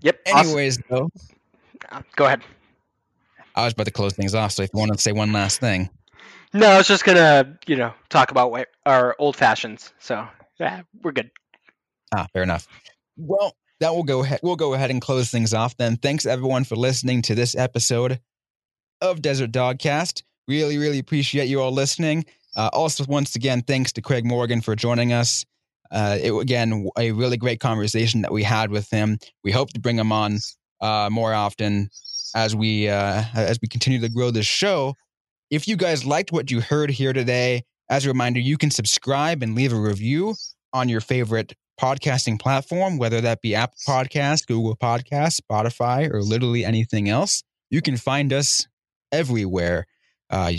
Yep. Anyways, awesome. though, uh, go ahead. I was about to close things off, so if you want to say one last thing. No, I was just gonna, you know, talk about our old fashions. So yeah, we're good. Ah, fair enough. Well, that will go ahead. We'll go ahead and close things off then. Thanks everyone for listening to this episode of Desert Dogcast. Really, really appreciate you all listening. Uh, also, once again, thanks to Craig Morgan for joining us. Uh, it again a really great conversation that we had with him. We hope to bring him on uh, more often as we uh, as we continue to grow this show. If you guys liked what you heard here today, as a reminder, you can subscribe and leave a review on your favorite podcasting platform, whether that be Apple Podcast, Google Podcast, Spotify, or literally anything else. You can find us everywhere. Uh,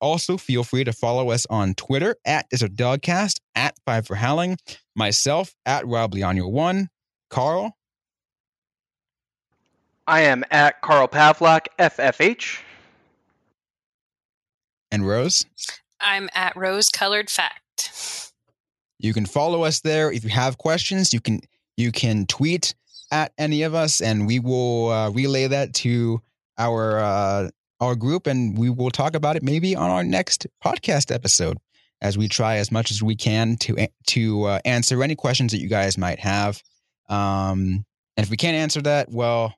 also, feel free to follow us on Twitter at Desert Dogcast, at Five for Howling, myself at Rob Leonio One, Carl. I am at Carl Pavlock, FFH. And Rose? I'm at Rose Colored Fact. You can follow us there. If you have questions, you can you can tweet at any of us, and we will uh, relay that to our uh, our group and we will talk about it maybe on our next podcast episode as we try as much as we can to to uh, answer any questions that you guys might have. Um, and if we can't answer that, well,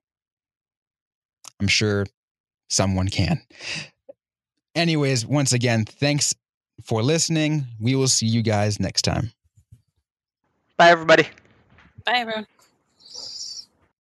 I'm sure someone can. Anyways, once again, thanks for listening. We will see you guys next time. Bye, everybody. Bye, everyone.